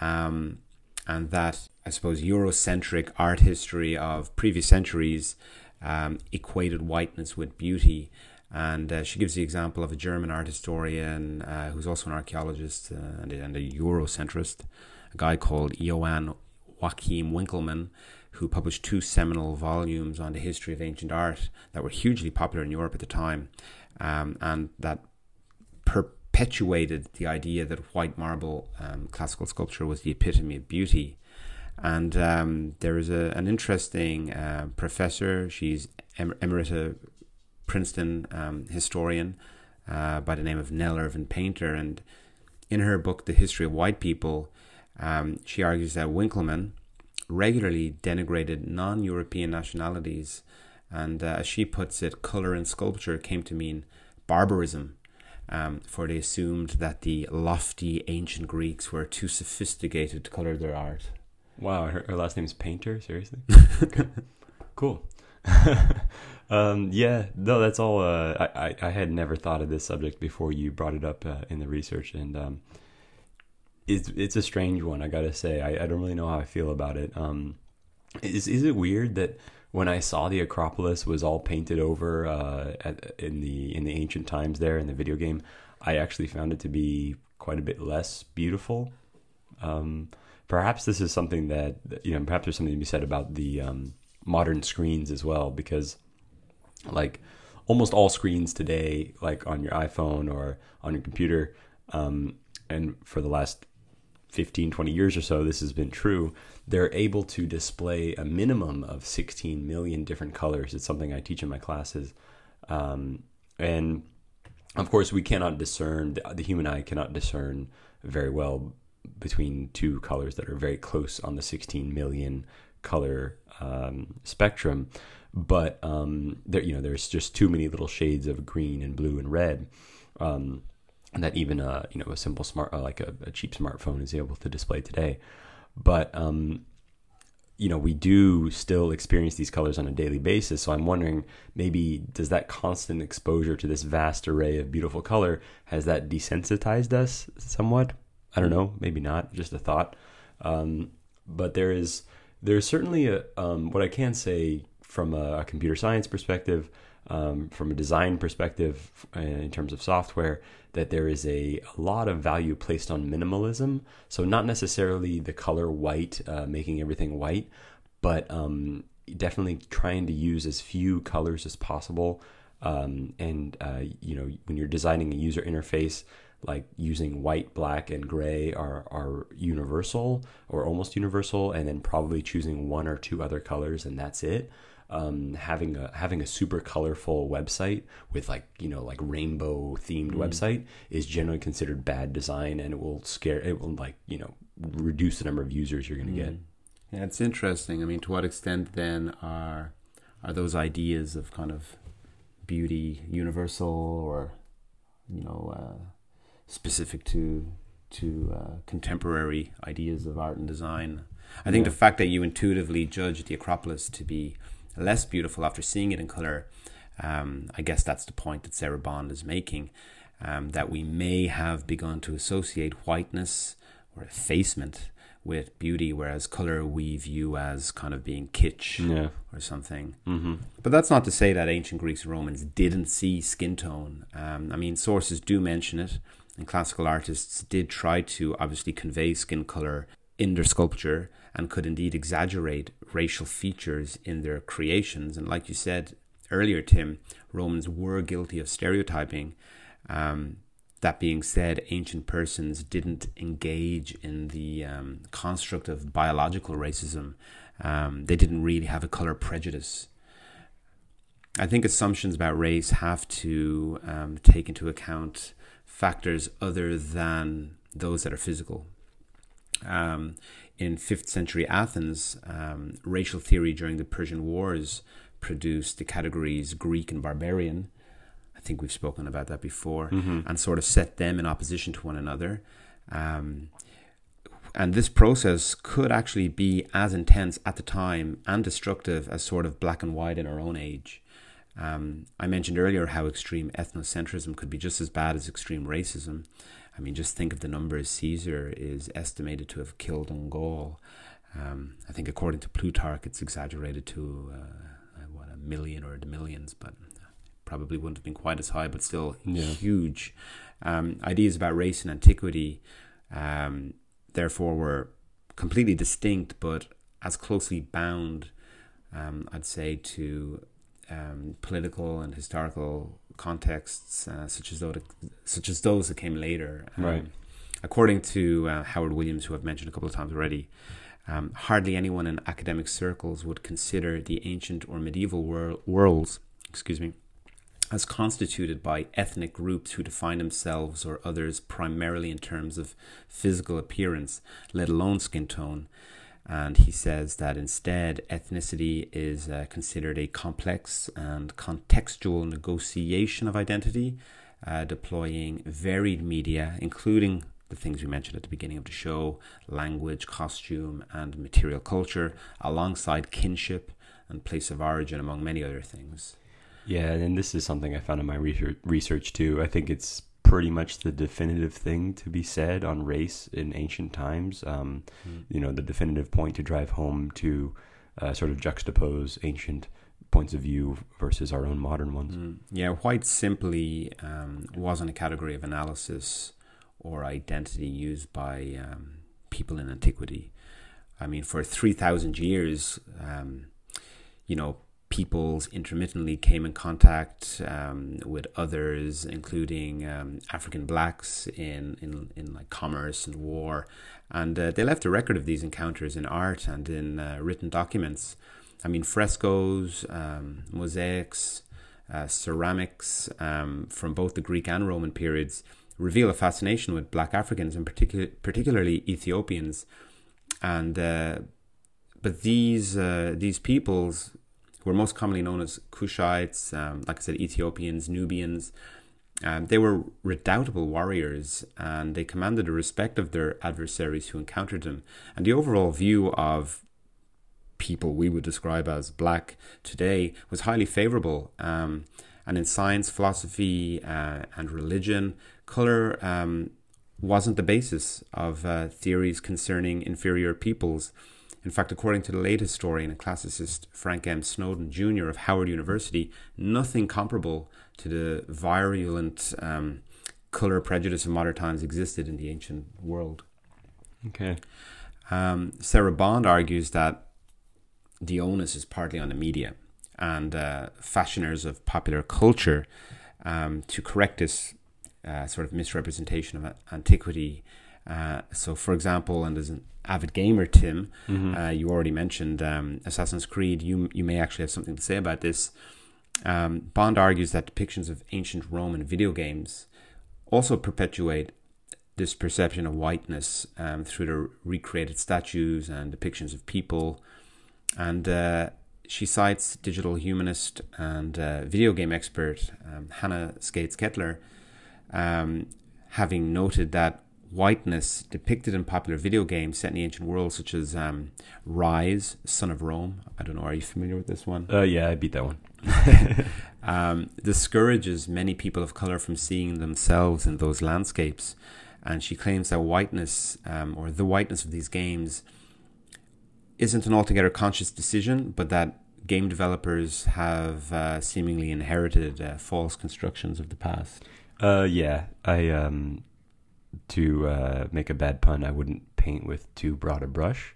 Um, and that, I suppose, Eurocentric art history of previous centuries um, equated whiteness with beauty. And uh, she gives the example of a German art historian uh, who's also an archaeologist uh, and, and, a Eurocentrist, a guy called Johann Joachim Winckelmann, who published two seminal volumes on the history of ancient art that were hugely popular in Europe at the time um, and that perpetuated the idea that white marble um, classical sculpture was the epitome of beauty. And um, there is a, an interesting uh, professor, she's emerita Princeton um, historian uh, by the name of Nell Irvin Painter. And in her book, The History of White People, um, she argues that Winckelmann regularly denigrated non European nationalities and uh, as she puts it, color in sculpture came to mean barbarism, um, for they assumed that the lofty ancient Greeks were too sophisticated to color their art. Wow, her, her last name is Painter. Seriously, [LAUGHS] cool. [LAUGHS] um, yeah, no, that's all. Uh, I, I, I had never thought of this subject before you brought it up uh, in the research, and um, it's it's a strange one. I gotta say, I, I don't really know how I feel about it. Um, is is it weird that when I saw the Acropolis was all painted over uh, at, in the in the ancient times there in the video game, I actually found it to be quite a bit less beautiful. Um, perhaps this is something that you know. Perhaps there's something to be said about the um, modern screens as well, because like almost all screens today, like on your iPhone or on your computer, um, and for the last 15, 20 years or so, this has been true. They're able to display a minimum of 16 million different colors. It's something I teach in my classes. Um, and of course, we cannot discern, the human eye cannot discern very well between two colors that are very close on the 16 million color um, spectrum. But um, there, you know, there's just too many little shades of green and blue and red. Um, that even a you know a simple smart uh, like a, a, cheap smartphone is able to display today. But um, you know we do still experience these colors on a daily basis. So I'm wondering maybe does that constant exposure to this vast array of beautiful color has that desensitized us somewhat? I don't know, maybe not. Just a thought. Um, but there is there's certainly a um, what I can say from a, a computer science perspective um, from a design perspective uh, in terms of software that there is a, a, lot of value placed on minimalism so not necessarily the color white uh, making everything white but um, definitely trying to use as few colors as possible um, and uh, you know when you're designing a user interface like using white black and gray are, are universal or almost universal and then probably choosing one or two other colors and that's it um, having a having a super colorful website with like you know like rainbow themed mm. website is generally considered bad design, and it will scare it will like you know reduce the number of users you're going to mm. get. Yeah, it's interesting. I mean, to what extent then are are those ideas of kind of beauty universal or you know uh, specific to to uh, contemporary ideas of art and design? I think yeah. the fact that you intuitively judge the Acropolis to be less beautiful after seeing it in color. Um, I guess that's the point that Sarah Bond is making. Um, that we may have begun to associate whiteness or effacement with beauty, whereas color we view as kind of being kitsch yeah. or something. Mm-hmm. But that's not to say that ancient Greeks and Romans didn't see skin tone. Um, I mean, sources do mention it, and classical artists did try to obviously convey skin color in their sculpture and could indeed exaggerate racial features in their creations. And like you said earlier, Tim, Romans were guilty of stereotyping. Um, that being said, ancient persons didn't engage in the um, construct of biological racism. Um, they didn't really have a color prejudice. I think assumptions about race have to um, take into account factors other than those that are physical. Um, in 5th century Athens, um, racial theory during the Persian Wars produced the categories Greek and barbarian. I think we've spoken about that before, Mm-hmm. and sort of set them in opposition to one another. Um, and this process could actually be as intense at the time and destructive as sort of black and white in our own age. Um, I mentioned earlier how extreme ethnocentrism could be just as bad as extreme racism. I mean, just think of the numbers Caesar is estimated to have killed in Gaul. Um, I think, according to Plutarch, it's exaggerated to uh, what a million or the millions, but probably wouldn't have been quite as high, but still Yeah. huge. Um, ideas about race in antiquity, um, therefore, were completely distinct, but as closely bound, um, I'd say, to um, political and historical contexts, uh, such as those such as those that came later. Um, Right. According to uh, Howard Williams, who I've mentioned a couple of times already, um, hardly anyone in academic circles would consider the ancient or medieval wor- worlds, excuse me, as constituted by ethnic groups who define themselves or others primarily in terms of physical appearance, let alone skin tone. And he says that instead, ethnicity is uh, considered a complex and contextual negotiation of identity, uh, deploying varied media, including the things we mentioned at the beginning of the show language, costume, and material culture, alongside kinship and place of origin, among many other things. Yeah, and this is something I found in my research, research too. I think it's pretty much the definitive thing to be said on race in ancient times. Um, You know, the definitive point to drive home to uh, sort of juxtapose ancient points of view versus our own modern ones. Mm. Yeah, white simply um, wasn't a category of analysis or identity used by um, people in antiquity. I mean, for 3,000 years, um, you know, peoples intermittently came in contact um, with others, including um, African blacks in, in, in like commerce and war. And uh, they left a record of these encounters in art and in uh, written documents. I mean, frescoes, um, mosaics, uh, ceramics um, from both the Greek and Roman periods reveal a fascination with black Africans and particu- particularly Ethiopians. And uh, but these uh, these peoples who are most commonly known as Kushites, um, like I said, Ethiopians, Nubians. Um, they were redoubtable warriors and they commanded the respect of their adversaries who encountered them. And the overall view of people we would describe as black today was highly favorable. Um, and in science, philosophy, uh, and religion, color um, wasn't the basis of uh, theories concerning inferior peoples. In fact, according to the late historian and classicist Frank M. Snowden Jr. of Howard University, nothing comparable to the virulent um, color prejudice of modern times existed in the ancient world. Okay. Um, Sarah Bond argues that the onus is partly on the media and uh, fashioners of popular culture um, to correct this uh, sort of misrepresentation of antiquity. Uh, so, for example, and as an avid gamer, Tim, Mm-hmm. uh, you already mentioned um, Assassin's Creed. You you may actually have something to say about this. Um, Bond argues that depictions of ancient Rome in video games also perpetuate this perception of whiteness um, through the recreated statues and depictions of people. And uh, she cites digital humanist and uh, video game expert um, Hannah Scates Kettler, um, having noted that whiteness depicted in popular video games set in the ancient world, such as um, Ryse, Son of Rome. I don't know, are you familiar with this one? Uh, yeah, I beat that one. [LAUGHS] [LAUGHS] um, discourages many people of color from seeing themselves in those landscapes. And she claims that whiteness, um, or the whiteness of these games, isn't an altogether conscious decision, but that game developers have uh, seemingly inherited uh, false constructions of the past. Uh, yeah, I um, to uh, make a bad pun, I wouldn't paint with too broad a brush,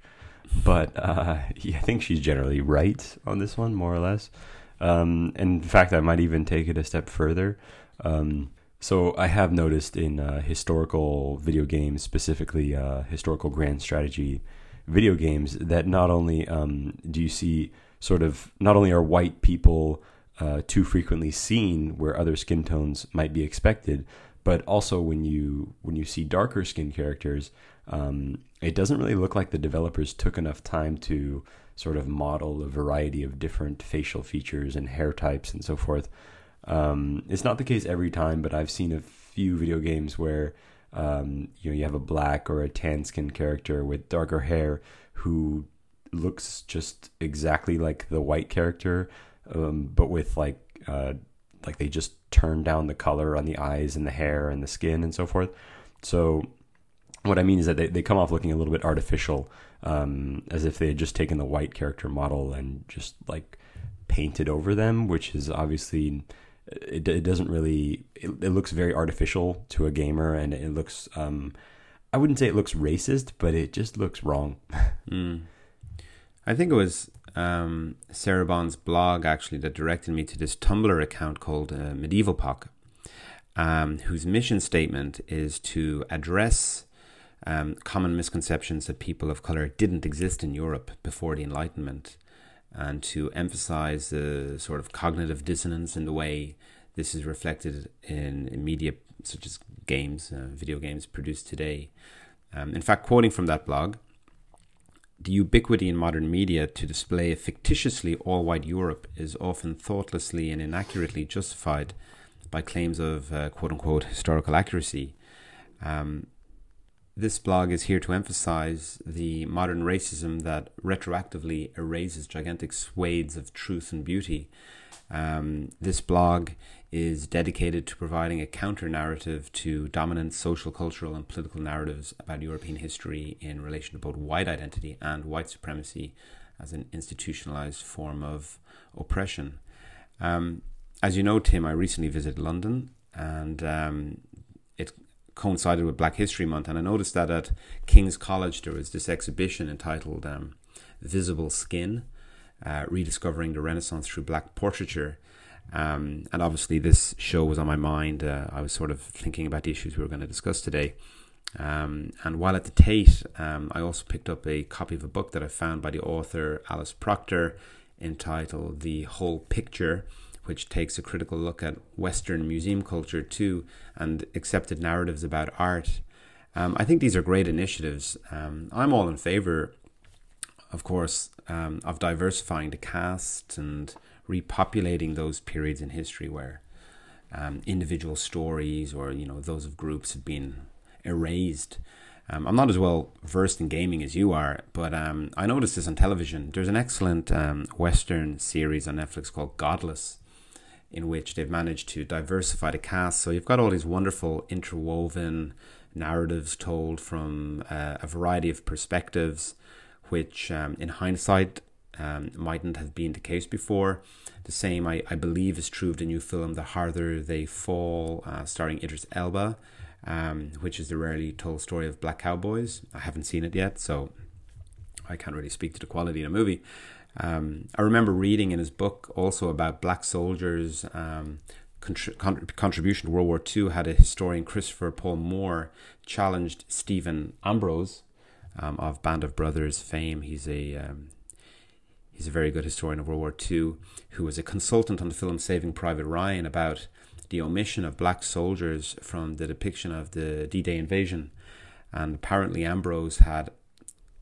but [LAUGHS] uh, I think she's generally right on this one, more or less. Um, in fact, I might even take it a step further. Um, so I have noticed in uh, historical video games, specifically uh, historical grand strategy video games, that not only um, do you see sort of not only are white people uh, too frequently seen where other skin tones might be expected. But also when you when you see darker skin characters, um, it doesn't really look like the developers took enough time to sort of model a variety of different facial features and hair types and so forth. Um, it's not the case every time, but I've seen a few video games where um, you know you have a black or a tan skin character with darker hair who looks just exactly like the white character, um, but with like uh, like they just turn down the color on the eyes and the hair and the skin and so forth. So what I mean is that they, they come off looking a little bit artificial, um, as if they had just taken the white character model and just like painted over them, which is obviously it, it doesn't really it, it, looks very artificial to a gamer and it looks um, I wouldn't say it looks racist, but it just looks wrong. [LAUGHS] mm. I think it was um, Sarah Bond's blog actually that directed me to this Tumblr account called uh, Medieval POC, um, whose mission statement is to address um, common misconceptions that people of color didn't exist in Europe before the Enlightenment, and to emphasize the sort of cognitive dissonance in the way this is reflected in, in media such as games, uh, video games produced today. Um, in fact, quoting from that blog, the ubiquity in modern media to display a fictitiously all white Europe is often thoughtlessly and inaccurately justified by claims of uh, quote unquote historical accuracy. Um, this blog is here to emphasize the modern racism that retroactively erases gigantic swathes of truth and beauty. Um, this blog is dedicated to providing a counter narrative to dominant social, cultural, and political narratives about European history in relation to both white identity and white supremacy as an institutionalized form of oppression. Um, as you know, Tim, I recently visited London and um, it coincided with Black History Month, and I noticed that at King's College there was this exhibition entitled um, "Visible Skin: uh, Rediscovering the Renaissance Through Black Portraiture." Um, and obviously, this show was on my mind. Uh, I was sort of thinking about the issues we were going to discuss today. Um, and while at the Tate, um, I also picked up a copy of a book that I found by the author Alice Proctor entitled The Whole Picture which takes a critical look at Western museum culture too and accepted narratives about art. Um, I think these are great initiatives. Um, I'm all in favor, of course, um, of diversifying the cast and repopulating those periods in history where um, individual stories or you know those of groups have been erased. Um, I'm not as well versed in gaming as you are, but um, I noticed this on television. There's an excellent um, Western series on Netflix called Godless, in which they've managed to diversify the cast. So you've got all these wonderful interwoven narratives told from uh, a variety of perspectives, which um, in hindsight um, mightn't have been the case before. The same, I, I believe, is true of the new film The Harder They Fall, uh, starring Idris Elba, um, which is the rarely told story of black cowboys. I haven't seen it yet, so I can't really speak to the quality of the movie. Um, I remember reading in his book also about black soldiers' um, contri- contribution to World War II. Had a historian Christopher Paul Moore challenged Stephen Ambrose um, of Band of Brothers fame. He's a um, he's a very good historian of World War II who was a consultant on the film Saving Private Ryan about the omission of black soldiers from the depiction of the D-Day invasion. And apparently Ambrose had,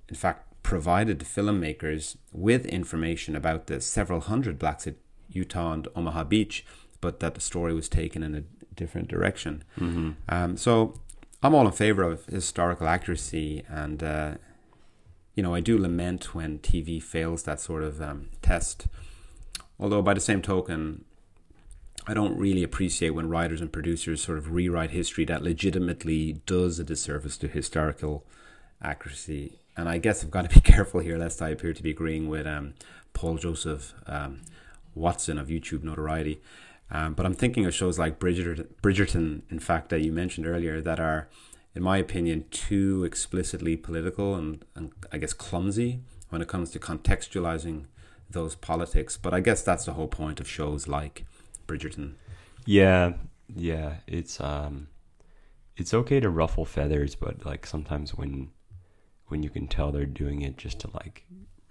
in fact, provided the filmmakers with information about the several hundred blacks at Utah and Omaha Beach, but that the story was taken in a different direction. Mm-hmm. Um, so I'm all in favor of historical accuracy, and uh, you know I do lament when TV fails that sort of um, test. Although by the same token, I don't really appreciate when writers and producers sort of rewrite history that legitimately does a disservice to historical accuracy and I guess I've got to be [LAUGHS] careful here lest I appear to be agreeing with um, Paul Joseph um, Watson of YouTube notoriety. Um, but I'm thinking of shows like Bridgerton, Bridgerton, in fact, that you mentioned earlier, that are, in my opinion, too explicitly political and, and I guess clumsy when it comes to contextualizing those politics. But I guess that's the whole point of shows like Bridgerton. Yeah, yeah, it's um, it's okay to ruffle feathers, but like sometimes when when you can tell they're doing it just to like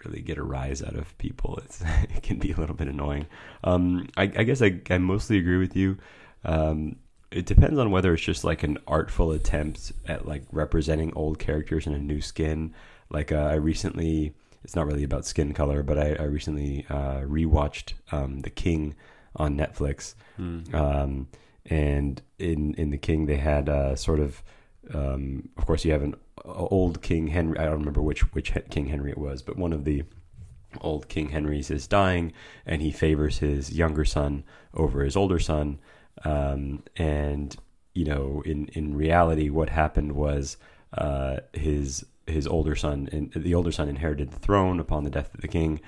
really get a rise out of people. It's [LAUGHS] it can be a little bit annoying. Um, I, I guess I, I mostly agree with you. Um, it depends on whether it's just like an artful attempt at like representing old characters in a new skin. Like uh, I recently, it's not really about skin color, but I, I recently uh, rewatched um, The King on Netflix. Mm. Um, and in in The King, they had uh, sort of, um, of course, you have an old King Henry. I don't remember which which King Henry it was, but one of the old King Henrys is dying, and he favors his younger son over his older son um, and you know, in in reality, what happened was uh, his his older son, and the older son inherited the throne upon the death of the king,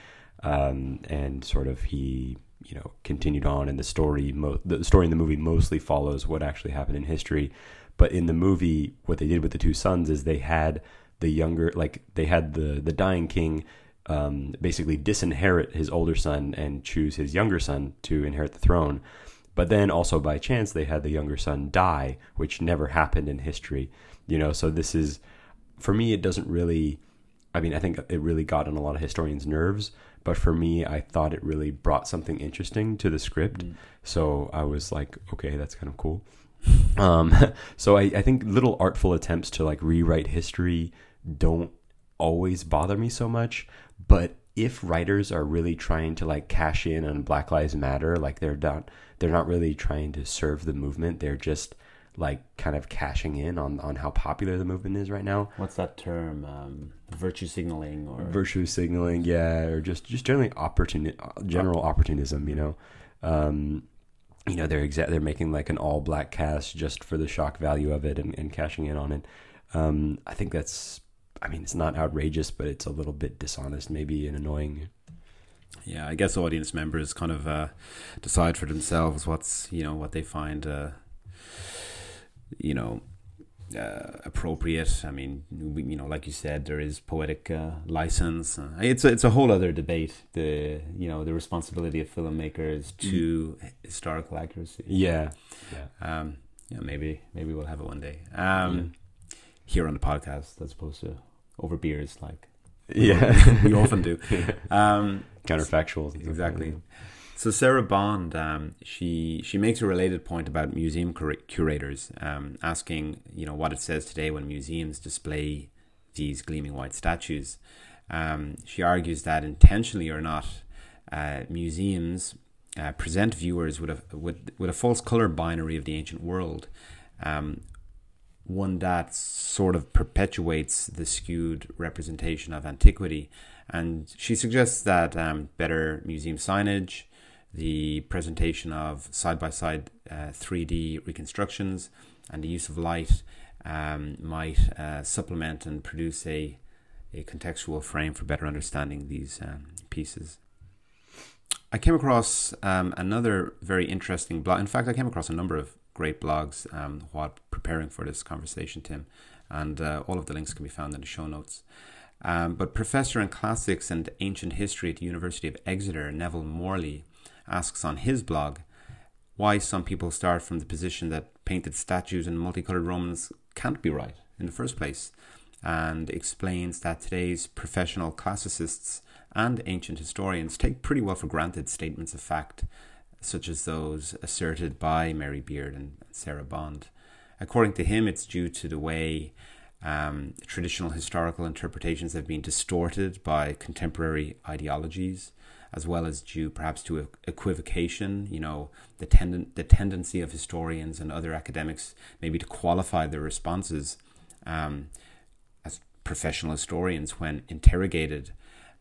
um, and sort of he you know continued on. And the story, mo- the story in the movie mostly follows what actually happened in history. But in the movie, what they did with the two sons is they had the younger, like they had the the dying king um, basically disinherit his older son and choose his younger son to inherit the throne. But then also by chance they had the younger son die, which never happened in history. You know, so this is for me it doesn't really I mean, I think it really got on a lot of historians' nerves, but for me I thought it really brought something interesting to the script. Mm. So I was like, okay, that's kind of cool. um, [LAUGHS] so I, I think little artful attempts to like rewrite history don't always bother me so much, but if writers are really trying to like cash in on Black Lives Matter, like they're not they're not really trying to serve the movement. They're just like kind of cashing in on on how popular the movement is right now. What's that term? Um, virtue signaling or virtue signaling? Yeah, or just just generally opportuni- general opportunism. You know, um, you know they're exa- they're making like an all black cast just for the shock value of it and, and cashing in on it. Um, I think that's. I mean, it's not outrageous, but it's a little bit dishonest, maybe, and annoying yeah, I guess audience members kind of uh, decide for themselves what's you know what they find uh, you know uh, appropriate. I mean, you know, like you said, there is poetic uh, license. Uh, it's a, it's a whole other debate. The you know the responsibility of filmmakers to mm. historical accuracy. Yeah, yeah. Um, yeah, maybe maybe we'll have it one day. Um, yeah. Here on the podcast, as opposed to over beers, like yeah, we often do. [LAUGHS] Um, Counterfactuals. Exactly. So Sarah Bond, um, she she makes a related point about museum cur- curators, um, asking you know what it says today when museums display these gleaming white statues. Um, she argues that intentionally or not, uh, museums uh, present viewers with a with, with a false color binary of the ancient world, um, one that sort of perpetuates the skewed representation of antiquity. And she suggests that um, better museum signage, the presentation of side by side 3D reconstructions, and the use of light um, might uh, supplement and produce a, a contextual frame for better understanding these um, pieces. I came across um, another very interesting blog. In fact, I came across a number of great blogs um, while preparing for this conversation, Tim. And uh, all of the links can be found in the show notes. Um, but professor in classics and ancient history at the University of Exeter, Neville Morley, asks on his blog why some people start from the position that painted statues and multicolored Romans can't be right in the first place, and explains that today's professional classicists and ancient historians take pretty well for granted statements of fact such as those asserted by Mary Beard and Sarah Bond. According to him, it's due to the way um, traditional historical interpretations have been distorted by contemporary ideologies, as well as due perhaps to equivocation. You know, the tend- the tendency of historians and other academics maybe to qualify their responses um, as professional historians when interrogated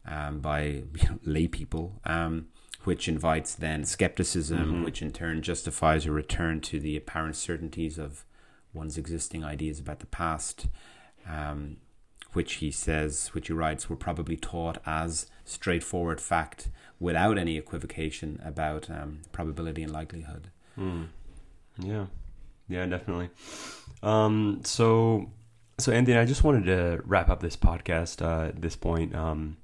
um, by you [LAUGHS] know, lay people. Um, which invites then skepticism, mm-hmm. which in turn justifies a return to the apparent certainties of one's existing ideas about the past, um, which he says, which he writes, were probably taught as straightforward fact without any equivocation about um, probability and likelihood. Mm. Yeah, yeah, definitely. Um, so, so Anthony, I just wanted to wrap up this podcast uh, at this point. Um,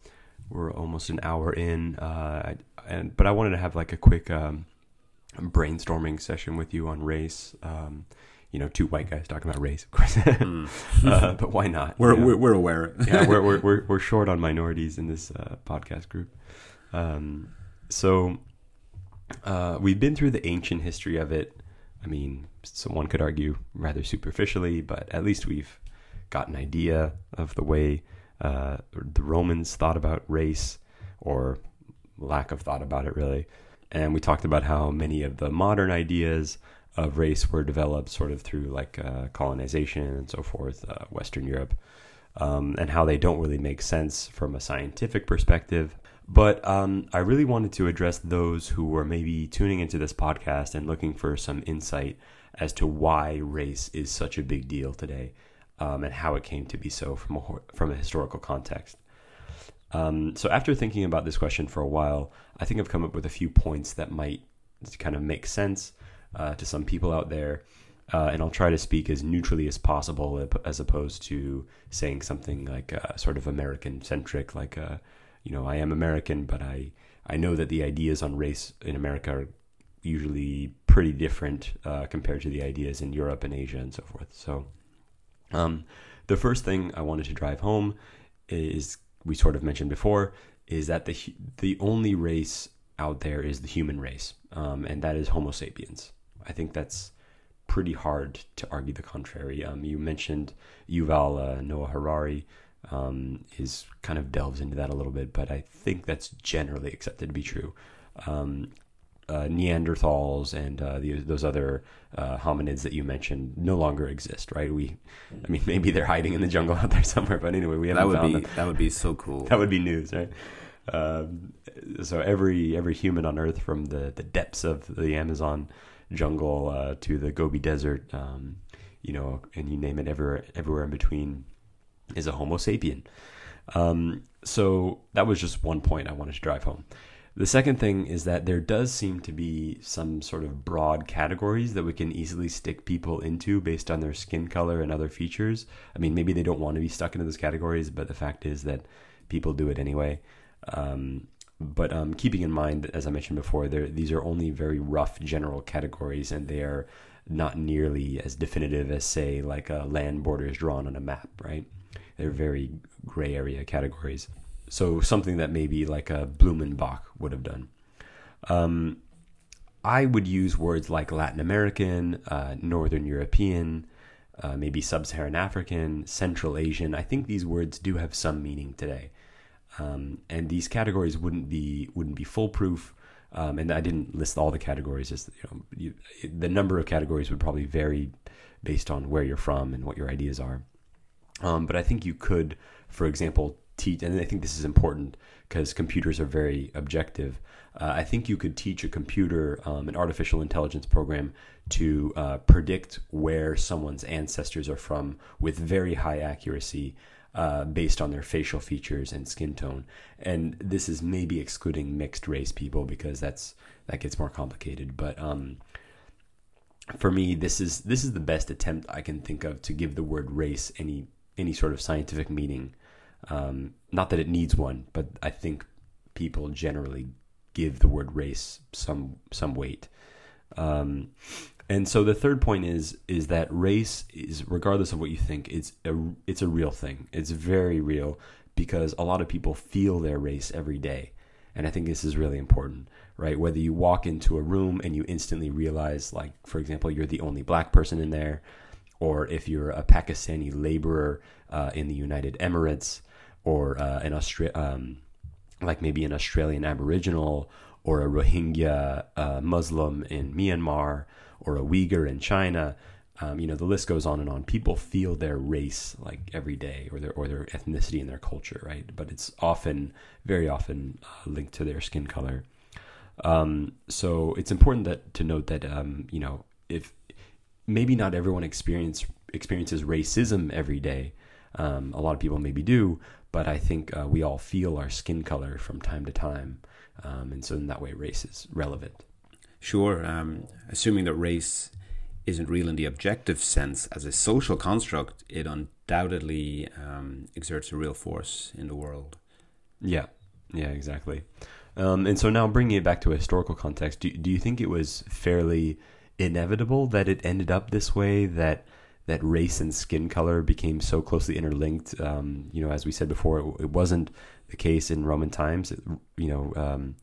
we're almost an hour in. Uh, and but I wanted to have like a quick um, brainstorming session with you on race. Um, you know two white guys talking about race, of course. [LAUGHS] Mm. uh, but why not? We're, you know? we're, we're aware. yeah, we're, we're [LAUGHS] we're we're short on minorities in this uh, podcast group. Um, so uh, we've been through the ancient history of it. I mean, someone could argue rather superficially, but at least we've got an idea of the way uh, the Romans thought about race, or lack of thought about it, really. And we talked about how many of the modern ideas of race were developed sort of through like uh, colonization and so forth, uh, Western Europe, um, and how they don't really make sense from a scientific perspective. But um, I really wanted to address those who were maybe tuning into this podcast and looking for some insight as to why race is such a big deal today um, and how it came to be so from a, from a historical context. Um, so, after thinking about this question for a while, I think I've come up with a few points that might kind of make sense uh, to some people out there. Uh, and I'll try to speak as neutrally as possible, as opposed to saying something like uh, sort of American centric, like, uh, you know, I am American, but I, I know that the ideas on race in America are usually pretty different uh, compared to the ideas in Europe and Asia and so forth. So, um, the first thing I wanted to drive home is we sort of mentioned before is that the the only race out there is the human race, um, and that is Homo sapiens. I think that's pretty hard to argue the contrary. Um, you mentioned Yuval uh, Noah Harari um, is kind of delves into that a little bit, but I think that's generally accepted to be true. Uh, Neanderthals and uh, the, those other uh, hominids that you mentioned no longer exist, right? We, I mean, maybe they're hiding in the jungle out there somewhere, but anyway, we haven't that would found be them. that would be so cool. [LAUGHS] That would be news, right? Um, so every every human on Earth, from the, the depths of the Amazon jungle uh, to the Gobi Desert, um, you know, and you name it, everywhere everywhere in between, is a Homo sapien. Um, so that was just one point I wanted to drive home. The second thing is that there does seem to be some sort of broad categories that we can easily stick people into based on their skin color and other features. I mean, maybe they don't want to be stuck into those categories, but the fact is that people do it anyway. Um, but um, keeping in mind, as I mentioned before, these are only very rough general categories, and they are not nearly as definitive as, say, like a land borders drawn on a map, right? They're very gray area categories so something that maybe like a Blumenbach would have done. Um, I would use words like Latin American, uh, Northern European, uh, maybe Sub-Saharan African, Central Asian. I think these words do have some meaning today, um, and these categories wouldn't be wouldn't be foolproof. Um, and I didn't list all the categories. Just you know, you, the number of categories would probably vary based on where you're from and what your ideas are. Um, but I think you could, for example, teach, and I think this is important because computers are very objective. Uh, I think you could teach a computer um, an artificial intelligence program to uh, predict where someone's ancestors are from with very high accuracy. Uh, based on their facial features and skin tone, and this is maybe excluding mixed race people because that's that gets more complicated. But um, for me, this is this is the best attempt I can think of to give the word race any any sort of scientific meaning. Um, not that it needs one, but I think people generally give the word race some some weight. Um, and so the third point is is that race is regardless of what you think, it's a it's a real thing. It's very real because a lot of people feel their race every day. And I think this is really important, right? Whether you walk into a room and you instantly realize, like, for example, you're the only black person in there, or if you're a Pakistani laborer uh, in the United Emirates, or uh, an Austra- um, like maybe an Australian Aboriginal, or a Rohingya uh, Muslim in Myanmar, or a Uyghur in China. Um, you know, the list goes on and on. People feel their race like every day, or their or their ethnicity and their culture, right? But it's often, very often, uh, linked to their skin color. Um, so it's important that to note that um, you know if maybe not everyone experience experiences racism every day. Um, a lot of people maybe do, but I think uh, we all feel our skin color from time to time, um, and so in that way, race is relevant. Sure. Um, assuming that race isn't real in the objective sense as a social construct, it undoubtedly um, exerts a real force in the world. Yeah, yeah, exactly. Um, and so now bringing it back to a historical context, do, do you think it was fairly inevitable that it ended up this way? That that race and skin color became so closely interlinked. Um, you know, as we said before, it, it, wasn't the case in Roman times. It, you know, um,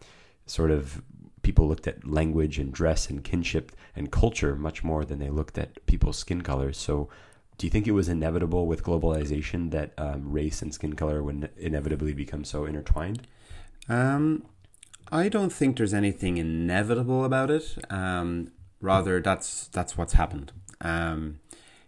sort of people looked at language and dress and kinship and culture much more than they looked at people's skin colors. So, do you think it was inevitable with globalization that um, race and skin color would inevitably become so intertwined? Um, I don't think there's anything inevitable about it. Um, rather, that's that's what's happened. Um,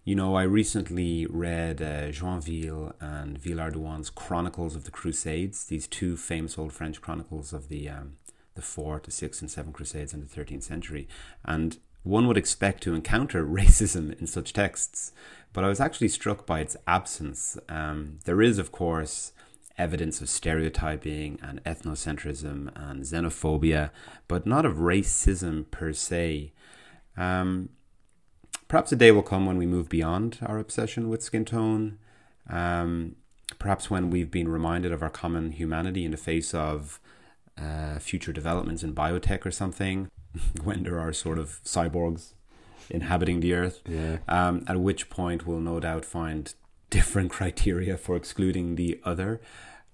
you know, I recently read uh, Joinville and Villehardouin's Chronicles of the Crusades, these two famous old French chronicles of the um, the fourth, the sixth, and seventh Crusades in the 13th century. And one would expect to encounter [LAUGHS] racism in such texts, but I was actually struck by its absence. Um, there is, of course, evidence of stereotyping and ethnocentrism and xenophobia, but not of racism per se. Um, perhaps a day will come when we move beyond our obsession with skin tone. Um, perhaps when we've been reminded of our common humanity in the face of uh, future developments in biotech or something, [LAUGHS] when there are sort of cyborgs inhabiting the earth. Yeah. Um, at which point we'll no doubt find [LAUGHS] different criteria for excluding the other.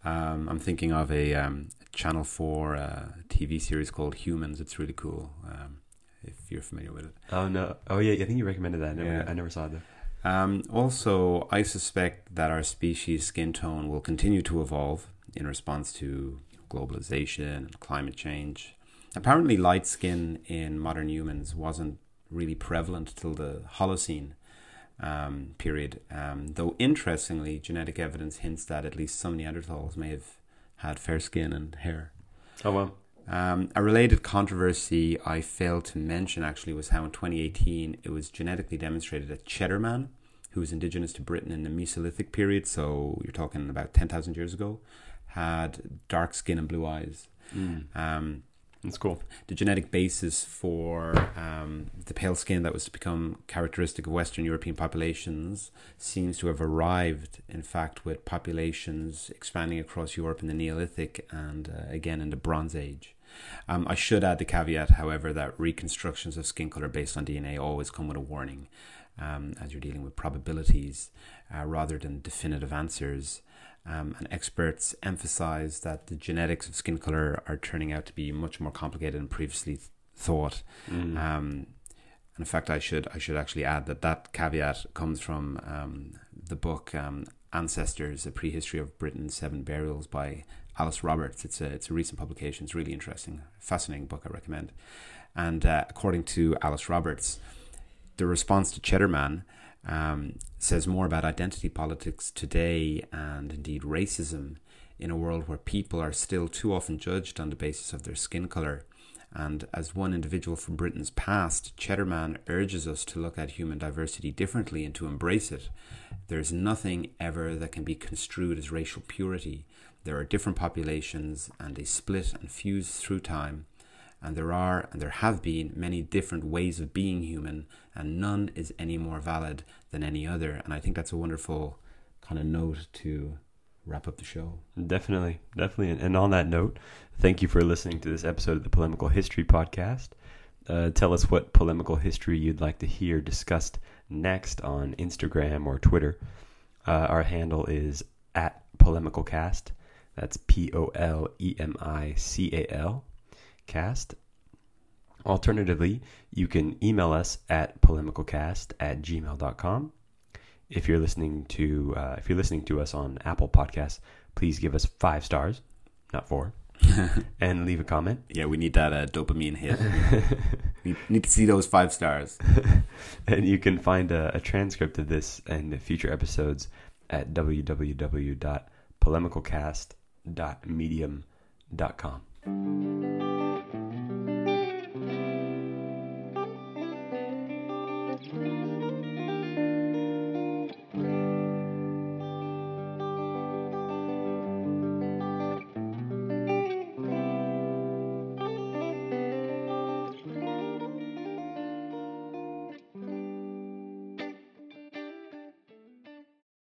Um, I'm thinking of a um, Channel 4 uh, TV series called Humans. It's really cool. Um, if you're familiar with it. Oh no! Oh yeah, I think you recommended that. I never, yeah. I never saw it. Um, also, I suspect that our species' skin tone will continue to evolve in response to globalization and climate change. Apparently, light skin in modern humans wasn't really prevalent till the Holocene um, period. Um, though, interestingly, genetic evidence hints that at least some Neanderthals may have had fair skin and hair. Oh well. Um, a related controversy I failed to mention actually was how in 2018 it was genetically demonstrated that Cheddar Man, who was indigenous to Britain in the Mesolithic period, so you're talking about 10,000 years ago, had dark skin and blue eyes. Mm. Um, that's cool. The genetic basis for um, the pale skin that was to become characteristic of Western European populations seems to have arrived, in fact, with populations expanding across Europe in the Neolithic and uh, again in the Bronze Age. Um, I should add the caveat, however, that reconstructions of skin color based on DNA always come with a warning, um, as you're dealing with probabilities uh, rather than definitive answers. Um, and experts emphasize that the genetics of skin color are turning out to be much more complicated than previously th- thought. Mm. Um, and in fact, I should I should actually add that that caveat comes from um, the book um, Ancestors: A Prehistory of Britain's Seven Burials by Alice Roberts. It's a it's a recent publication. It's really interesting, fascinating book. I recommend. And uh, according to Alice Roberts, the response to Cheddar Man um, says more about identity politics today and indeed racism in a world where people are still too often judged on the basis of their skin colour. And as one individual from Britain's past, Cheddarman urges us to look at human diversity differently and to embrace it. There's nothing ever that can be construed as racial purity. There are different populations and they split and fuse through time. And there are and there have been many different ways of being human and none is any more valid than any other. And i think that's a wonderful kind of note to wrap up the show. Definitely definitely. And on that note thank you for listening to this episode of the polemical history podcast. Uh, tell us what polemical history you'd like to hear discussed next on instagram or twitter. Uh, our handle is at polemicalcast that's p-o-l-e-m-i-c-a-l cast. Alternatively, you can email us at polemicalcast at gmail.com. If you're listening to uh, if you're listening to us on Apple Podcasts, please give us five stars, not four, [LAUGHS] and leave a comment. Yeah, we need that uh, dopamine hit. [LAUGHS] we need to see those five stars. [LAUGHS] and you can find a, a transcript of this and future episodes at dot medium dot com.